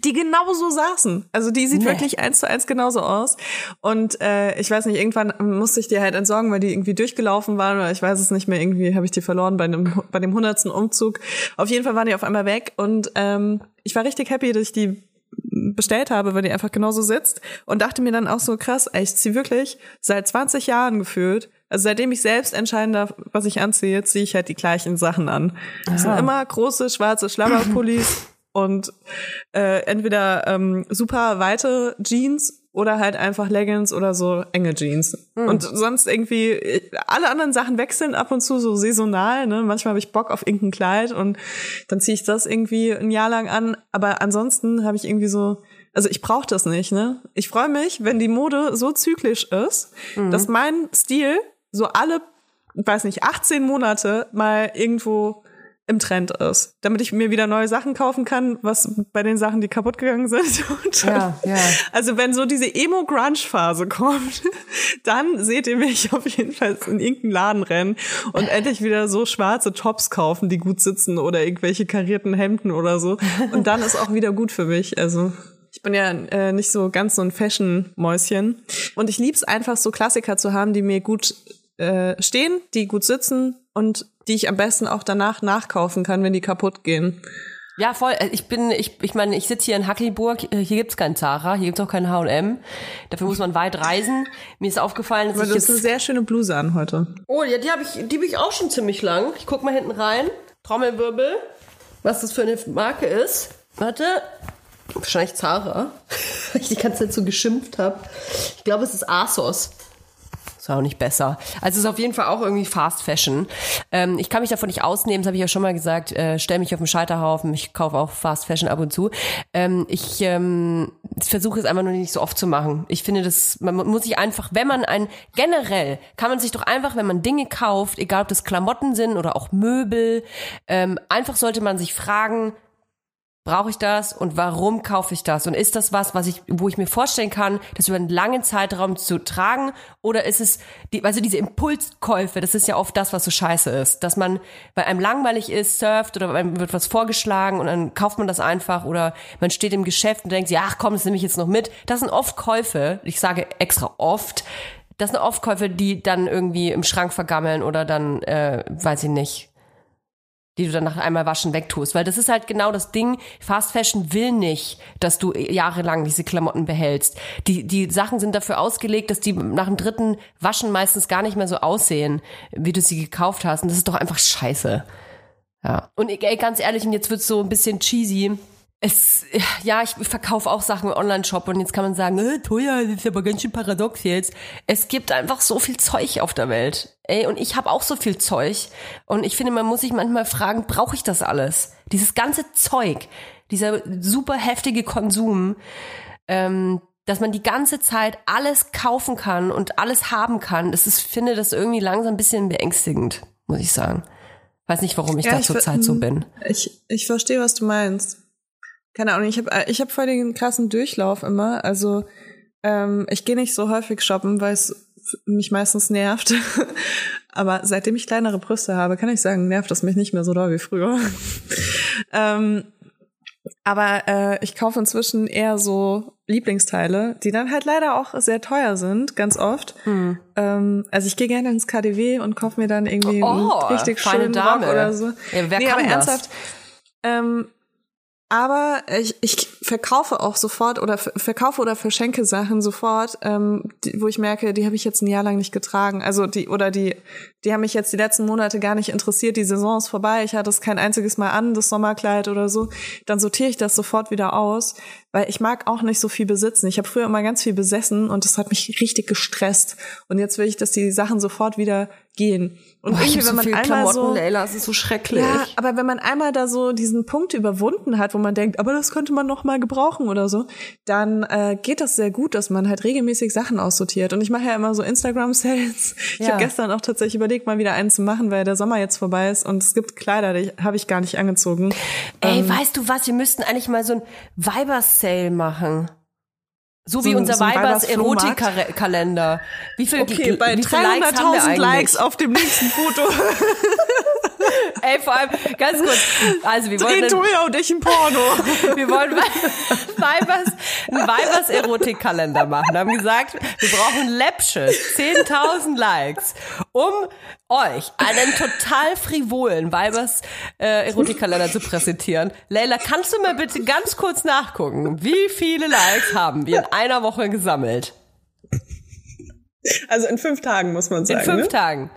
A: die genau so saßen. Also die sieht
B: Nee.
A: wirklich eins zu eins genauso aus. Und äh, ich weiß nicht, irgendwann musste ich die halt entsorgen, weil die irgendwie durchgelaufen waren oder ich weiß es nicht mehr, irgendwie habe ich die verloren bei dem, bei dem hundertsten Umzug. Auf jeden Fall waren die auf einmal weg und ähm, ich war richtig happy, dass ich die bestellt habe, weil die einfach genauso sitzt und dachte mir dann auch so krass, ey, ich ziehe wirklich seit 20 Jahren gefühlt, also seitdem ich selbst entscheiden darf, was ich anziehe, ziehe ich halt die gleichen Sachen an. Das sind immer große schwarze Schlabberpullis und äh, entweder ähm, super weite Jeans oder halt einfach Leggings oder so enge Jeans. Und sonst irgendwie, äh, alle anderen Sachen wechseln ab und zu so saisonal. Ne? Manchmal habe ich Bock auf irgendein Kleid und dann ziehe ich das irgendwie ein Jahr lang an. Aber ansonsten habe ich irgendwie so, also ich brauche das nicht. Ne? Ich freue mich, wenn die Mode so zyklisch ist, dass mein Stil so alle, weiß nicht, 18 Monate mal irgendwo im Trend ist, damit ich mir wieder neue Sachen kaufen kann, was bei den Sachen, die kaputt gegangen sind.
B: Ja, ja.
A: Also wenn so diese Emo-Grunge-Phase kommt, dann seht ihr mich auf jeden Fall in irgendeinen Laden rennen und endlich wieder so schwarze Tops kaufen, die gut sitzen oder irgendwelche karierten Hemden oder so. Und dann ist auch wieder gut für mich. Also ich bin ja äh, nicht so ganz so ein Fashion-Mäuschen. Und ich lieb's einfach, so Klassiker zu haben, die mir gut äh, stehen, die gut sitzen und die ich am besten auch danach nachkaufen kann, wenn die kaputt gehen.
B: Ja, voll. Äh, Ich bin, ich, ich meine, ich sitze hier in Hackelburg. Hier gibt's kein Zara, hier gibt's auch kein H&M. Dafür muss man weit reisen. Mir ist aufgefallen, dass
A: Aber
B: ich
A: du hast eine sehr schöne Bluse an heute.
B: Oh, ja, die habe ich, die ich auch schon ziemlich lang. Ich guck mal hinten rein. Trommelwirbel. Was das für eine Marke ist. Warte. Wahrscheinlich Zara. Weil ich die ganze Zeit so geschimpft habe. Ich glaube, es ist Asos. Ist auch nicht besser. Also es ist auf jeden Fall auch irgendwie Fast Fashion. Ähm, ich kann mich davon nicht ausnehmen, das habe ich ja schon mal gesagt. Äh, stell mich auf den Scheiterhaufen. Ich kaufe auch Fast Fashion ab und zu. Ähm, ich ähm, versuche es einfach nur nicht so oft zu machen. Ich finde, das man muss sich einfach, wenn man ein generell kann man sich doch einfach, wenn man Dinge kauft, egal ob das Klamotten sind oder auch Möbel, ähm, einfach sollte man sich fragen, brauche ich das und warum kaufe ich das und ist das was, was ich, wo ich mir vorstellen kann, das über einen langen Zeitraum zu tragen oder ist es, die, also diese Impulskäufe, das ist ja oft das, was so scheiße ist, dass man, weil einem langweilig ist, surft oder einem wird was vorgeschlagen und dann kauft man das einfach oder man steht im Geschäft und denkt, ja, ach komm, das nehme ich jetzt noch mit. Das sind oft Käufe, ich sage extra oft, das sind oft Käufe, die dann irgendwie im Schrank vergammeln oder dann, äh, weiß ich nicht, die du dann nach einmal waschen wegtust. Weil das ist halt genau das Ding. Fast Fashion will nicht, dass du jahrelang diese Klamotten behältst. Die, die Sachen sind dafür ausgelegt, dass die nach dem dritten Waschen meistens gar nicht mehr so aussehen, wie du sie gekauft hast. Und das ist doch einfach scheiße. Ja. Und ey, ganz ehrlich, und jetzt wird's so ein bisschen cheesy. Es, ja, ich verkaufe auch Sachen im Online-Shop und jetzt kann man sagen, äh, teuer, das ist aber ganz schön paradox jetzt. Es gibt einfach so viel Zeug auf der Welt. Ey, und ich habe auch so viel Zeug. Und ich finde, man muss sich manchmal fragen, brauche ich das alles? Dieses ganze Zeug, dieser super heftige Konsum, ähm, dass man die ganze Zeit alles kaufen kann und alles haben kann, das ist, finde das irgendwie langsam ein bisschen beängstigend, muss ich sagen. Weiß nicht, warum ich
A: Ja,
B: da zurzeit so bin.
A: Ich, ich verstehe, was du meinst. Keine Ahnung, ich habe ich hab voll den krassen Durchlauf immer. Also ähm, ich gehe nicht so häufig shoppen, weil es mich meistens nervt. Aber seitdem ich kleinere Brüste habe, kann ich sagen, nervt es mich nicht mehr so doll wie früher. ähm, aber äh, ich kaufe inzwischen eher so Lieblingsteile, die dann halt leider auch sehr teuer sind, ganz oft.
B: Hm.
A: Ähm, also ich gehe gerne ins KDW und kaufe mir dann irgendwie
B: Oh,
A: einen richtig schönen
B: Dame.
A: Rock oder so.
B: Ja, wer
A: nee,
B: kann
A: aber
B: das?
A: ernsthaft. Ähm, aber ich, ich verkaufe auch sofort oder ver- verkaufe oder verschenke Sachen sofort, ähm, die, wo ich merke, die habe ich jetzt ein Jahr lang nicht getragen. Also die oder die, die haben mich jetzt die letzten Monate gar nicht interessiert. Die Saison ist vorbei. Ich hatte es kein einziges Mal an, das Sommerkleid oder so. Dann sortiere ich das sofort wieder aus, weil ich mag auch nicht so viel besitzen. Ich habe früher immer ganz viel besessen und das hat mich richtig gestresst. Und jetzt will ich, dass die Sachen sofort wieder gehen. Und
B: Boah, ich
A: irgendwie,
B: hab so
A: wenn man einmal
B: Klamotten,
A: so
B: Leila, es ist so schrecklich.
A: ja, aber wenn man einmal da so diesen Punkt überwunden hat, wo man denkt, aber das könnte man noch mal gebrauchen oder so, dann äh, geht das sehr gut, dass man halt regelmäßig Sachen aussortiert. Und ich mache ja immer so Instagram-Sales. Ich
B: Ja.
A: habe gestern auch tatsächlich überlegt, mal wieder einen zu machen, weil der Sommer jetzt vorbei ist und es gibt Kleider, die habe ich gar nicht angezogen.
B: Ey,
A: Ähm,
B: weißt du was? Wir müssten eigentlich mal so ein Weibers-Sale machen. So wie
A: So ein-
B: unser
A: so
B: Weibers? Erotik-Kalender. Wie viel,
A: okay, bei
B: wie viele Likes haben wir
A: 300.000
B: eigentlich?
A: Likes auf dem nächsten Foto
B: Ey, vor allem, ganz kurz. Also, wir wollen,
A: drehen Toja und ich ein Porno.
B: wir wollen Weibers, einen Weibers-Erotik-Kalender machen. Wir haben gesagt, wir brauchen Läppsches, 10.000 Likes, um euch einen total frivolen Weibers äh, Erotikkalender zu präsentieren. Leila, kannst du mal bitte ganz kurz nachgucken, wie viele Likes haben wir in einer Woche gesammelt?
A: Also in fünf Tagen muss man
B: In
A: sagen.
B: fünf
A: ne?
B: Tagen.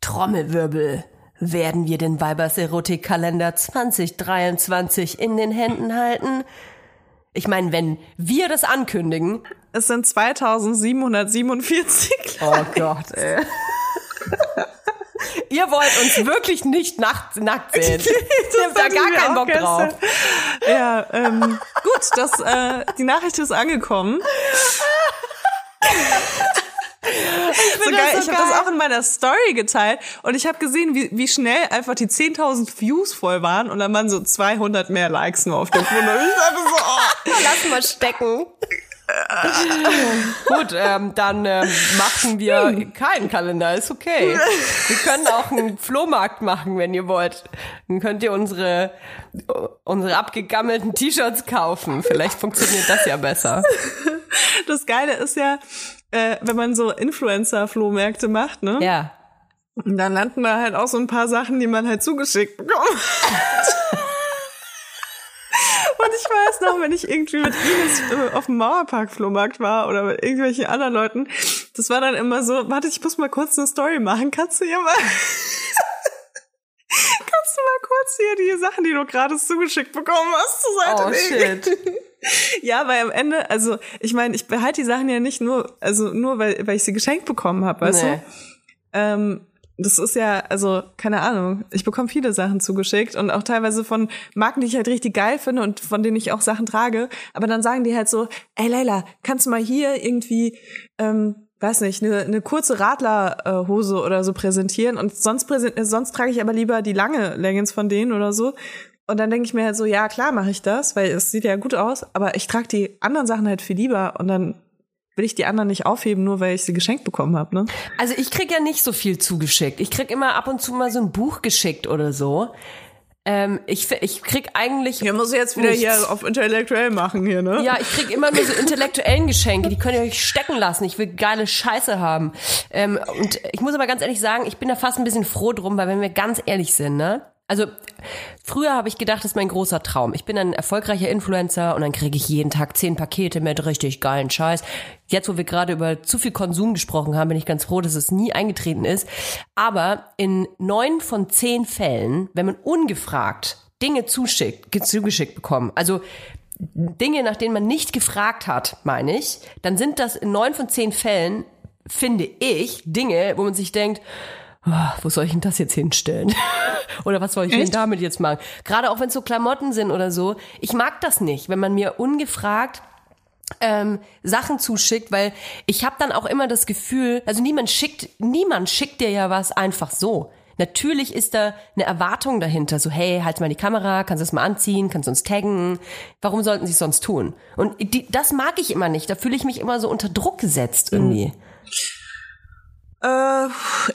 B: Trommelwirbel. Werden wir den Weibers Erotikkalender 2023 in den Händen halten? Ich meine, wenn wir das ankündigen.
A: Es sind 2747.
B: Oh Gott, ey. Ihr wollt uns wirklich nicht nackt, nackt sehen. Ihr habt da gar keinen Bock drauf.
A: gestern. Ja, ähm, gut, das, äh, die Nachricht ist angekommen. so
B: das
A: geil.
B: so
A: ich habe das auch in meiner Story geteilt und ich habe gesehen, wie, wie schnell einfach die 10.000 Views voll waren und dann waren so 200 mehr Likes nur auf dem Foto. Ich dachte so, oh,
B: Lass mal stecken. Gut, ähm, dann ähm, machen wir keinen Kalender, ist okay. Wir können auch einen Flohmarkt machen, wenn ihr wollt. Dann könnt ihr unsere, unsere abgegammelten T-Shirts kaufen. Vielleicht funktioniert das ja besser.
A: das Geile ist ja, äh, wenn man so Influencer-Flohmärkte macht, ne?
B: Ja.
A: Und dann landen da halt auch so ein paar Sachen, die man halt zugeschickt bekommt. Und ich weiß noch, wenn ich irgendwie mit Ines äh, auf dem Mauerpark-Flohmarkt war oder mit irgendwelchen anderen Leuten, das war dann immer so, warte, ich muss mal kurz eine Story machen. Kannst du hier mal, kurz hier die Sachen, die du gerade zugeschickt bekommen hast, zur Seite
B: Oh
A: legen?
B: shit.
A: Ja, weil am Ende, also ich meine, ich behalte die Sachen ja nicht nur, also nur weil, weil ich sie geschenkt bekommen habe, weißt
B: Nee.
A: du? Ähm, das ist ja, also, keine Ahnung, ich bekomme viele Sachen zugeschickt und auch teilweise von Marken, die ich halt richtig geil finde und von denen ich auch Sachen trage. Aber dann sagen die halt so, ey Leila, kannst du mal hier irgendwie, ähm, weiß nicht, eine, eine kurze Radlerhose oder so präsentieren und sonst, präsent, sonst trage ich aber lieber die lange Leggings von denen oder so. Und dann denke ich mir halt so, ja klar mache ich das, weil es sieht ja gut aus, aber ich trage die anderen Sachen halt viel lieber und dann will ich die anderen nicht aufheben, nur weil ich sie geschenkt bekommen habe, ne?
B: Also ich krieg ja nicht so viel zugeschickt. Ich krieg immer ab und zu mal so ein Buch geschickt oder so. Ähm, ich, ich krieg eigentlich.
A: Ja, muss ich jetzt wieder
B: nichts.
A: hier auf intellektuell machen hier, ne?
B: Ja, ich krieg immer nur so intellektuellen Geschenke, die könnt ihr euch stecken lassen. Ich will geile Scheiße haben. Ähm, und ich muss aber ganz ehrlich sagen, ich bin da fast ein bisschen froh drum, weil wenn wir ganz ehrlich sind, ne? Also früher habe ich gedacht, das ist mein großer Traum. Ich bin ein erfolgreicher Influencer und dann kriege ich jeden Tag zehn Pakete mit richtig geilen Scheiß. Jetzt, wo wir gerade über zu viel Konsum gesprochen haben, bin ich ganz froh, dass es nie eingetreten ist. Aber in neun von zehn Fällen, wenn man ungefragt Dinge zuschickt, ge- zugeschickt bekommen, also Dinge, nach denen man nicht gefragt hat, meine ich, dann sind das in neun von zehn Fällen, finde ich, Dinge, wo man sich denkt, oh, wo soll ich denn das jetzt hinstellen? oder was soll ich denn
A: Echt?
B: damit jetzt machen? Gerade auch wenn es so Klamotten sind oder so. Ich mag das nicht, wenn man mir ungefragt ähm, Sachen zuschickt, weil ich habe dann auch immer das Gefühl, also niemand schickt, niemand schickt dir ja was einfach so. Natürlich ist da eine Erwartung dahinter, so hey, halt mal die Kamera, kannst du es mal anziehen, kannst du uns taggen. Warum sollten sie es sonst tun? Und die, das mag ich immer nicht. Da fühle ich mich immer so unter Druck gesetzt irgendwie.
A: Äh,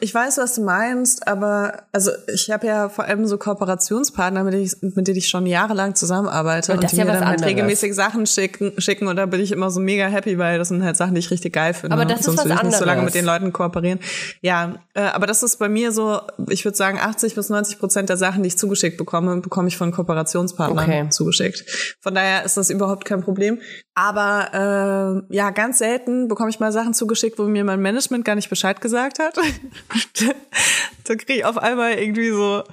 A: ich weiß, was du meinst, aber also ich habe ja vor allem so Kooperationspartner, mit denen ich, mit denen ich schon jahrelang zusammenarbeite
B: Und
A: und,
B: das
A: die
B: ist ja
A: mir
B: was
A: dann halt regelmäßig Sachen schicken, schicken und da bin ich immer so mega happy, weil das sind halt Sachen, die ich richtig geil finde.
B: Aber das ist
A: Sonst
B: was
A: würde ich nicht so lange mit den Leuten kooperieren. Ja, äh, aber das ist bei mir so, ich würde sagen, 80 bis 90 Prozent der Sachen, die ich zugeschickt bekomme, bekomme ich von Kooperationspartnern
B: Okay.
A: zugeschickt. Von daher ist das überhaupt kein Problem. Aber äh, ja, ganz selten bekomme ich mal Sachen zugeschickt, wo mir mein Management gar nicht Bescheid gesagt hat. da kriege ich auf einmal irgendwie so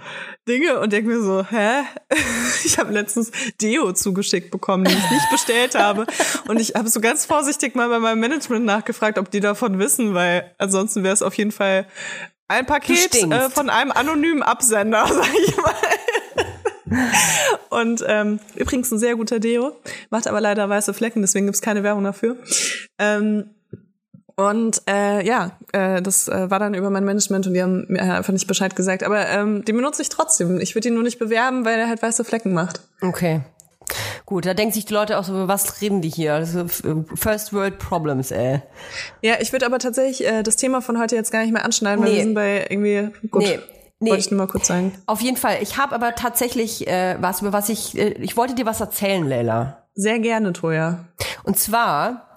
A: Dinge und denke mir so, hä? Ich habe letztens Deo zugeschickt bekommen, die ich nicht bestellt habe. Und ich habe so ganz vorsichtig mal bei meinem Management nachgefragt, ob die davon wissen, weil ansonsten wäre es auf jeden Fall ein Paket äh, von einem anonymen Absender, sag ich mal. Und ähm, übrigens ein sehr guter Deo, macht aber leider weiße Flecken, deswegen gibt's keine Werbung dafür. Ähm, und äh, ja, äh, das äh, war dann über mein Management und die haben mir einfach nicht Bescheid gesagt. Aber ähm, den benutze ich trotzdem. Ich würde ihn nur nicht bewerben, weil er halt weiße Flecken macht.
B: Okay. Gut, da denken sich die Leute auch so, über was reden die hier? Ist äh, First World Problems, ey.
A: Ja, ich würde aber tatsächlich äh, das Thema von heute jetzt gar nicht mehr anschneiden, weil
B: Nee.
A: wir sind bei irgendwie gut.
B: Nee. Nee.
A: Wollte ich nur mal kurz sagen.
B: Auf jeden Fall. Ich habe aber tatsächlich äh, was, über was ich, äh, ich wollte dir was erzählen, Leila.
A: Sehr gerne, Toja.
B: Und zwar,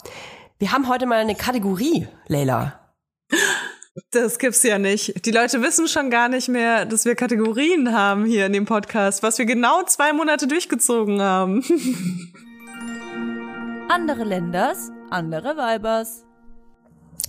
B: wir haben heute mal eine Kategorie, Leila.
A: Das gibt's ja nicht. Die Leute wissen schon gar nicht mehr, dass wir Kategorien haben hier in dem Podcast, was wir genau zwei Monate durchgezogen haben.
C: Andere Länders, andere Weibers.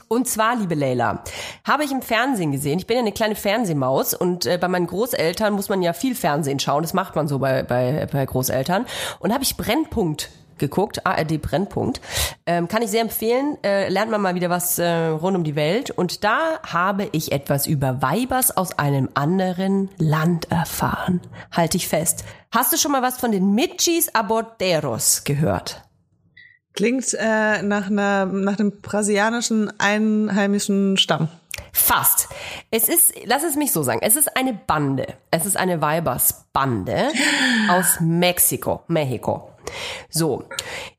B: Und zwar, liebe Leila, habe ich im Fernsehen gesehen. Ich bin ja eine kleine Fernsehmaus und äh, bei meinen Großeltern muss man ja viel Fernsehen schauen. Das macht man so bei, bei, bei Großeltern. Und habe ich Brennpunkt geguckt, ARD Brennpunkt. Ähm, kann ich sehr empfehlen. Äh, lernt man mal wieder was äh, rund um die Welt. Und da habe ich etwas über Weibers aus einem anderen Land erfahren. Halte ich fest. Hast du schon mal was von den Michis Aborteros gehört?
A: Klingt äh, nach, einer, nach einem brasilianischen einheimischen Stamm.
B: Fast. Es ist, lass es mich so sagen, es ist eine Bande. Es ist eine Weibersbande aus Mexiko, Mexiko. So.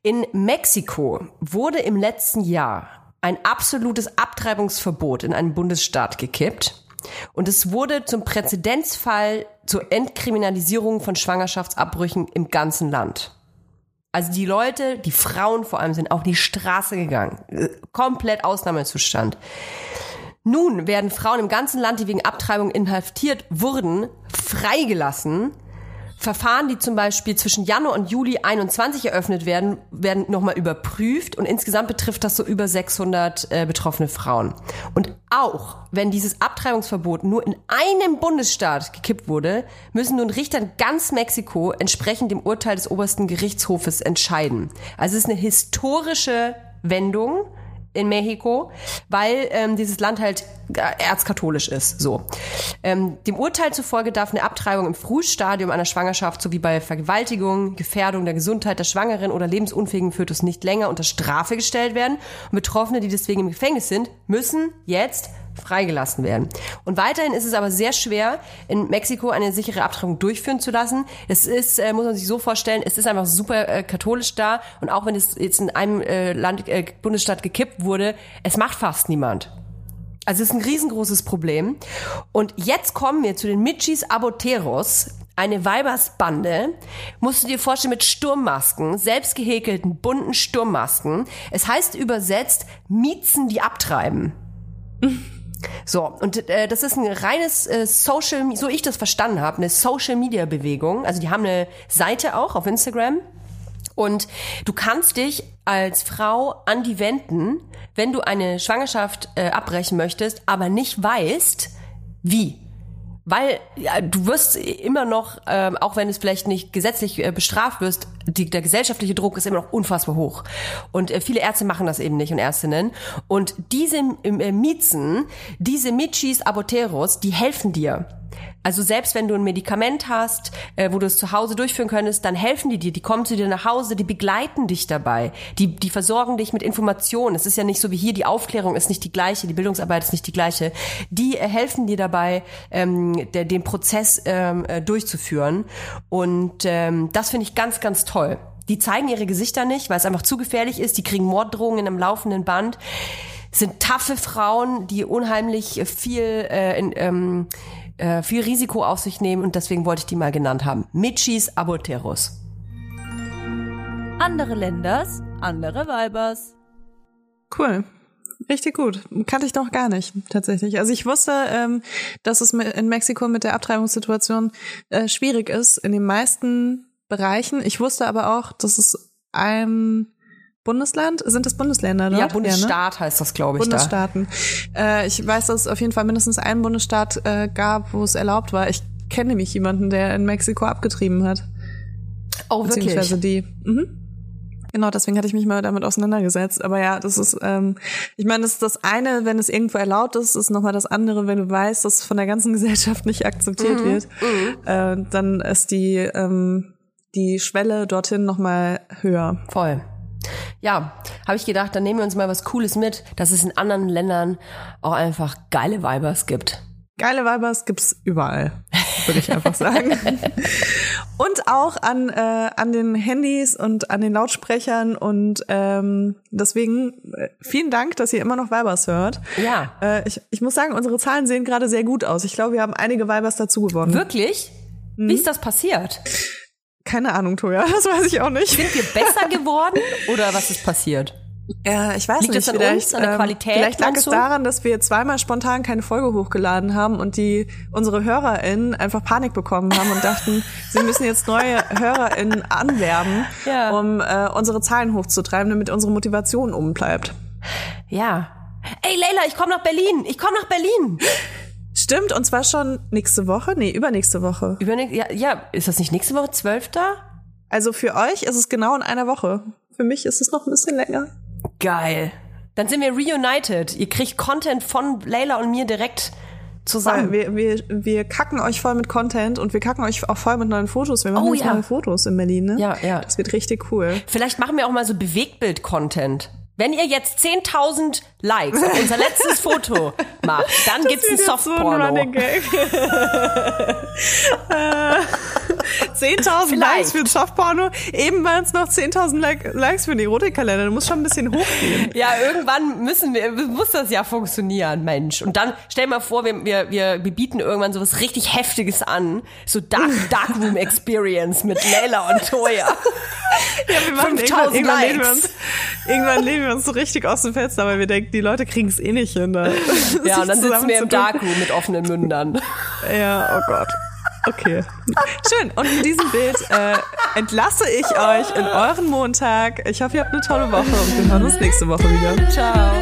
B: In Mexiko wurde im letzten Jahr ein absolutes Abtreibungsverbot in einem Bundesstaat gekippt. Und es wurde zum Präzedenzfall zur Entkriminalisierung von Schwangerschaftsabbrüchen im ganzen Land. Also die Leute, die Frauen vor allem, sind auf die Straße gegangen. Äh, Komplett Ausnahmezustand. Nun werden Frauen im ganzen Land, die wegen Abtreibung inhaftiert wurden, freigelassen, Verfahren, die zum Beispiel zwischen Januar und Juli 21 eröffnet werden, werden nochmal überprüft und insgesamt betrifft das so über 600 äh, betroffene Frauen. Und auch wenn dieses Abtreibungsverbot nur in einem Bundesstaat gekippt wurde, müssen nun Richter in ganz Mexiko entsprechend dem Urteil des obersten Gerichtshofes entscheiden. Also es ist eine historische Wendung in Mexiko, weil ähm, dieses Land halt erzkatholisch ist. So. Ähm, dem Urteil zufolge darf eine Abtreibung im Frühstadium einer Schwangerschaft sowie bei Vergewaltigung, Gefährdung der Gesundheit der Schwangeren oder lebensunfähigen Fötus nicht länger unter Strafe gestellt werden. Und Betroffene, die deswegen im Gefängnis sind, müssen jetzt freigelassen werden. Und weiterhin ist es aber sehr schwer, in Mexiko eine sichere Abtreibung durchführen zu lassen. Es ist, äh, muss man sich so vorstellen, es ist einfach super äh, katholisch da und auch wenn es jetzt in einem äh, Land, äh, Bundesstaat gekippt wurde, es macht fast niemand. Also es ist ein riesengroßes Problem. Und jetzt kommen wir zu den Michis Aboteros. Eine Weibersbande, musst du dir vorstellen, mit Sturmmasken, selbst gehäkelten, bunten Sturmmasken. Es heißt übersetzt, Miezen, die abtreiben. So, und äh, das ist ein reines äh, Social, so ich das verstanden habe, eine Social Media Bewegung. Also die haben eine Seite auch auf Instagram. Und du kannst dich als Frau an die wenden, wenn du eine Schwangerschaft äh, abbrechen möchtest, aber nicht weißt, wie. Weil ja, du wirst immer noch, ähm, auch wenn es vielleicht nicht gesetzlich äh, bestraft wirst, die, der gesellschaftliche Druck ist immer noch unfassbar hoch. Und äh, viele Ärzte machen das eben nicht und Ärztinnen. Und diese äh, Miezen, diese Michis Aboteros, die helfen dir. Also selbst wenn du ein Medikament hast, äh, wo du es zu Hause durchführen könntest, dann helfen die dir, die kommen zu dir nach Hause, die begleiten dich dabei, die, die versorgen dich mit Informationen. Es ist ja nicht so wie hier, die Aufklärung ist nicht die gleiche, die Bildungsarbeit ist nicht die gleiche. Die äh, helfen dir dabei, ähm, der, den Prozess ähm, äh, durchzuführen. Und ähm, das finde ich ganz, ganz toll. Die zeigen ihre Gesichter nicht, weil es einfach zu gefährlich ist. Die kriegen Morddrohungen in einem laufenden Band sind taffe Frauen, die unheimlich viel äh, in, ähm, äh, viel Risiko auf sich nehmen und deswegen wollte ich die mal genannt haben. Michis Aboteros.
C: Andere Länders, andere Weibers.
A: Cool. Richtig gut. Kannte ich noch gar nicht, tatsächlich. Also ich wusste, ähm, dass es in Mexiko mit der Abtreibungssituation äh, schwierig ist, in den meisten Bereichen. Ich wusste aber auch, dass es ein Bundesland, sind das Bundesländer, dort?
B: Ja,
A: ne?
B: Bundesstaat heißt das, glaube ich, da.
A: Bundesstaaten. Äh, ich weiß, dass es auf jeden Fall mindestens einen Bundesstaat äh, gab, wo es erlaubt war. Ich kenne nämlich jemanden, der in Mexiko abgetrieben hat.
B: Oh,
A: Beziehungsweise
B: wirklich?
A: die. Mhm. Genau, deswegen hatte ich mich mal damit auseinandergesetzt. Aber ja, das ist, ähm, ich meine, das ist das eine, wenn es irgendwo erlaubt ist, ist nochmal das andere, wenn du weißt, dass es von der ganzen Gesellschaft nicht akzeptiert
B: Mhm.
A: wird, äh, dann ist die, ähm, die Schwelle dorthin nochmal höher.
B: Voll. Ja, habe ich gedacht, dann nehmen wir uns mal was Cooles mit, dass es in anderen Ländern auch einfach geile Vibers gibt.
A: Geile Weibers gibt's überall, würde ich einfach sagen. und auch an, äh, an den Handys und an den Lautsprechern und ähm, deswegen äh, vielen Dank, dass ihr immer noch Weibers hört.
B: Ja.
A: Äh, ich, ich muss sagen, unsere Zahlen sehen gerade sehr gut aus. Ich glaube, wir haben einige Weibers dazu gewonnen.
B: Wirklich?
A: Mhm.
B: Wie ist das passiert?
A: Keine Ahnung, Toja, das weiß ich auch nicht.
B: Sind wir besser geworden oder was ist passiert?
A: Ja, ich weiß
B: Liegt
A: nicht.
B: das an
A: vielleicht,
B: uns, an der
A: ähm,
B: Qualität,
A: Vielleicht lag es daran, dass wir zweimal spontan keine Folge hochgeladen haben und die unsere HörerInnen einfach Panik bekommen haben und dachten, sie müssen jetzt neue HörerInnen anwerben,
B: Ja.
A: um äh, unsere Zahlen hochzutreiben, damit unsere Motivation oben bleibt.
B: Ja. Ey, Leila, ich komme nach Berlin. Ich komme nach Berlin.
A: Stimmt, und zwar schon nächste Woche? Nee, übernächste Woche.
B: Übernächst, ja, ja, ist das nicht nächste Woche, 12.?
A: Also für euch ist es genau in einer Woche. Für mich ist es noch ein bisschen länger.
B: Geil. Dann sind wir reunited. Ihr kriegt Content von Leila und mir direkt zusammen.
A: Wir, wir, wir kacken euch voll mit Content und wir kacken euch auch voll mit neuen Fotos. Wir machen
B: Oh,
A: jetzt
B: ja.
A: neue Fotos in Berlin, ne?
B: Ja, ja.
A: Das wird richtig cool.
B: Vielleicht machen wir auch mal so Bewegtbild-Content. Wenn ihr jetzt 10.000 Likes auf unser letztes Foto macht, dann gibt's ein
A: jetzt so ein
B: Softporno.
A: Running Gag. Äh, 10.000
B: Vielleicht.
A: Likes für ein Softporno. Eben waren es noch 10.000 Like- Likes für den Erotikkalender. Du musst schon ein bisschen hochgehen.
B: Ja, irgendwann müssen wir, muss das ja funktionieren, Mensch. Und dann stell mal vor, wir, wir, wir, wir bieten irgendwann sowas richtig Heftiges an. So Dark, Darkroom Experience mit Leila und Toya.
A: Wir machen
B: 5000
A: irgendwann, irgendwann, lehnen wir
B: Likes.
A: uns, irgendwann lehnen wir uns so richtig aus dem Fenster, weil wir denken, die Leute kriegen es eh nicht hin. Da
B: Ja, und dann sitzen wir im. Darkroom mit offenen Mündern.
A: Ja, oh Gott. Okay. Schön. Und mit diesem Bild äh, entlasse ich euch in euren Montag. Ich hoffe, ihr habt eine tolle Woche und wir hören uns nächste Woche wieder.
B: Ciao.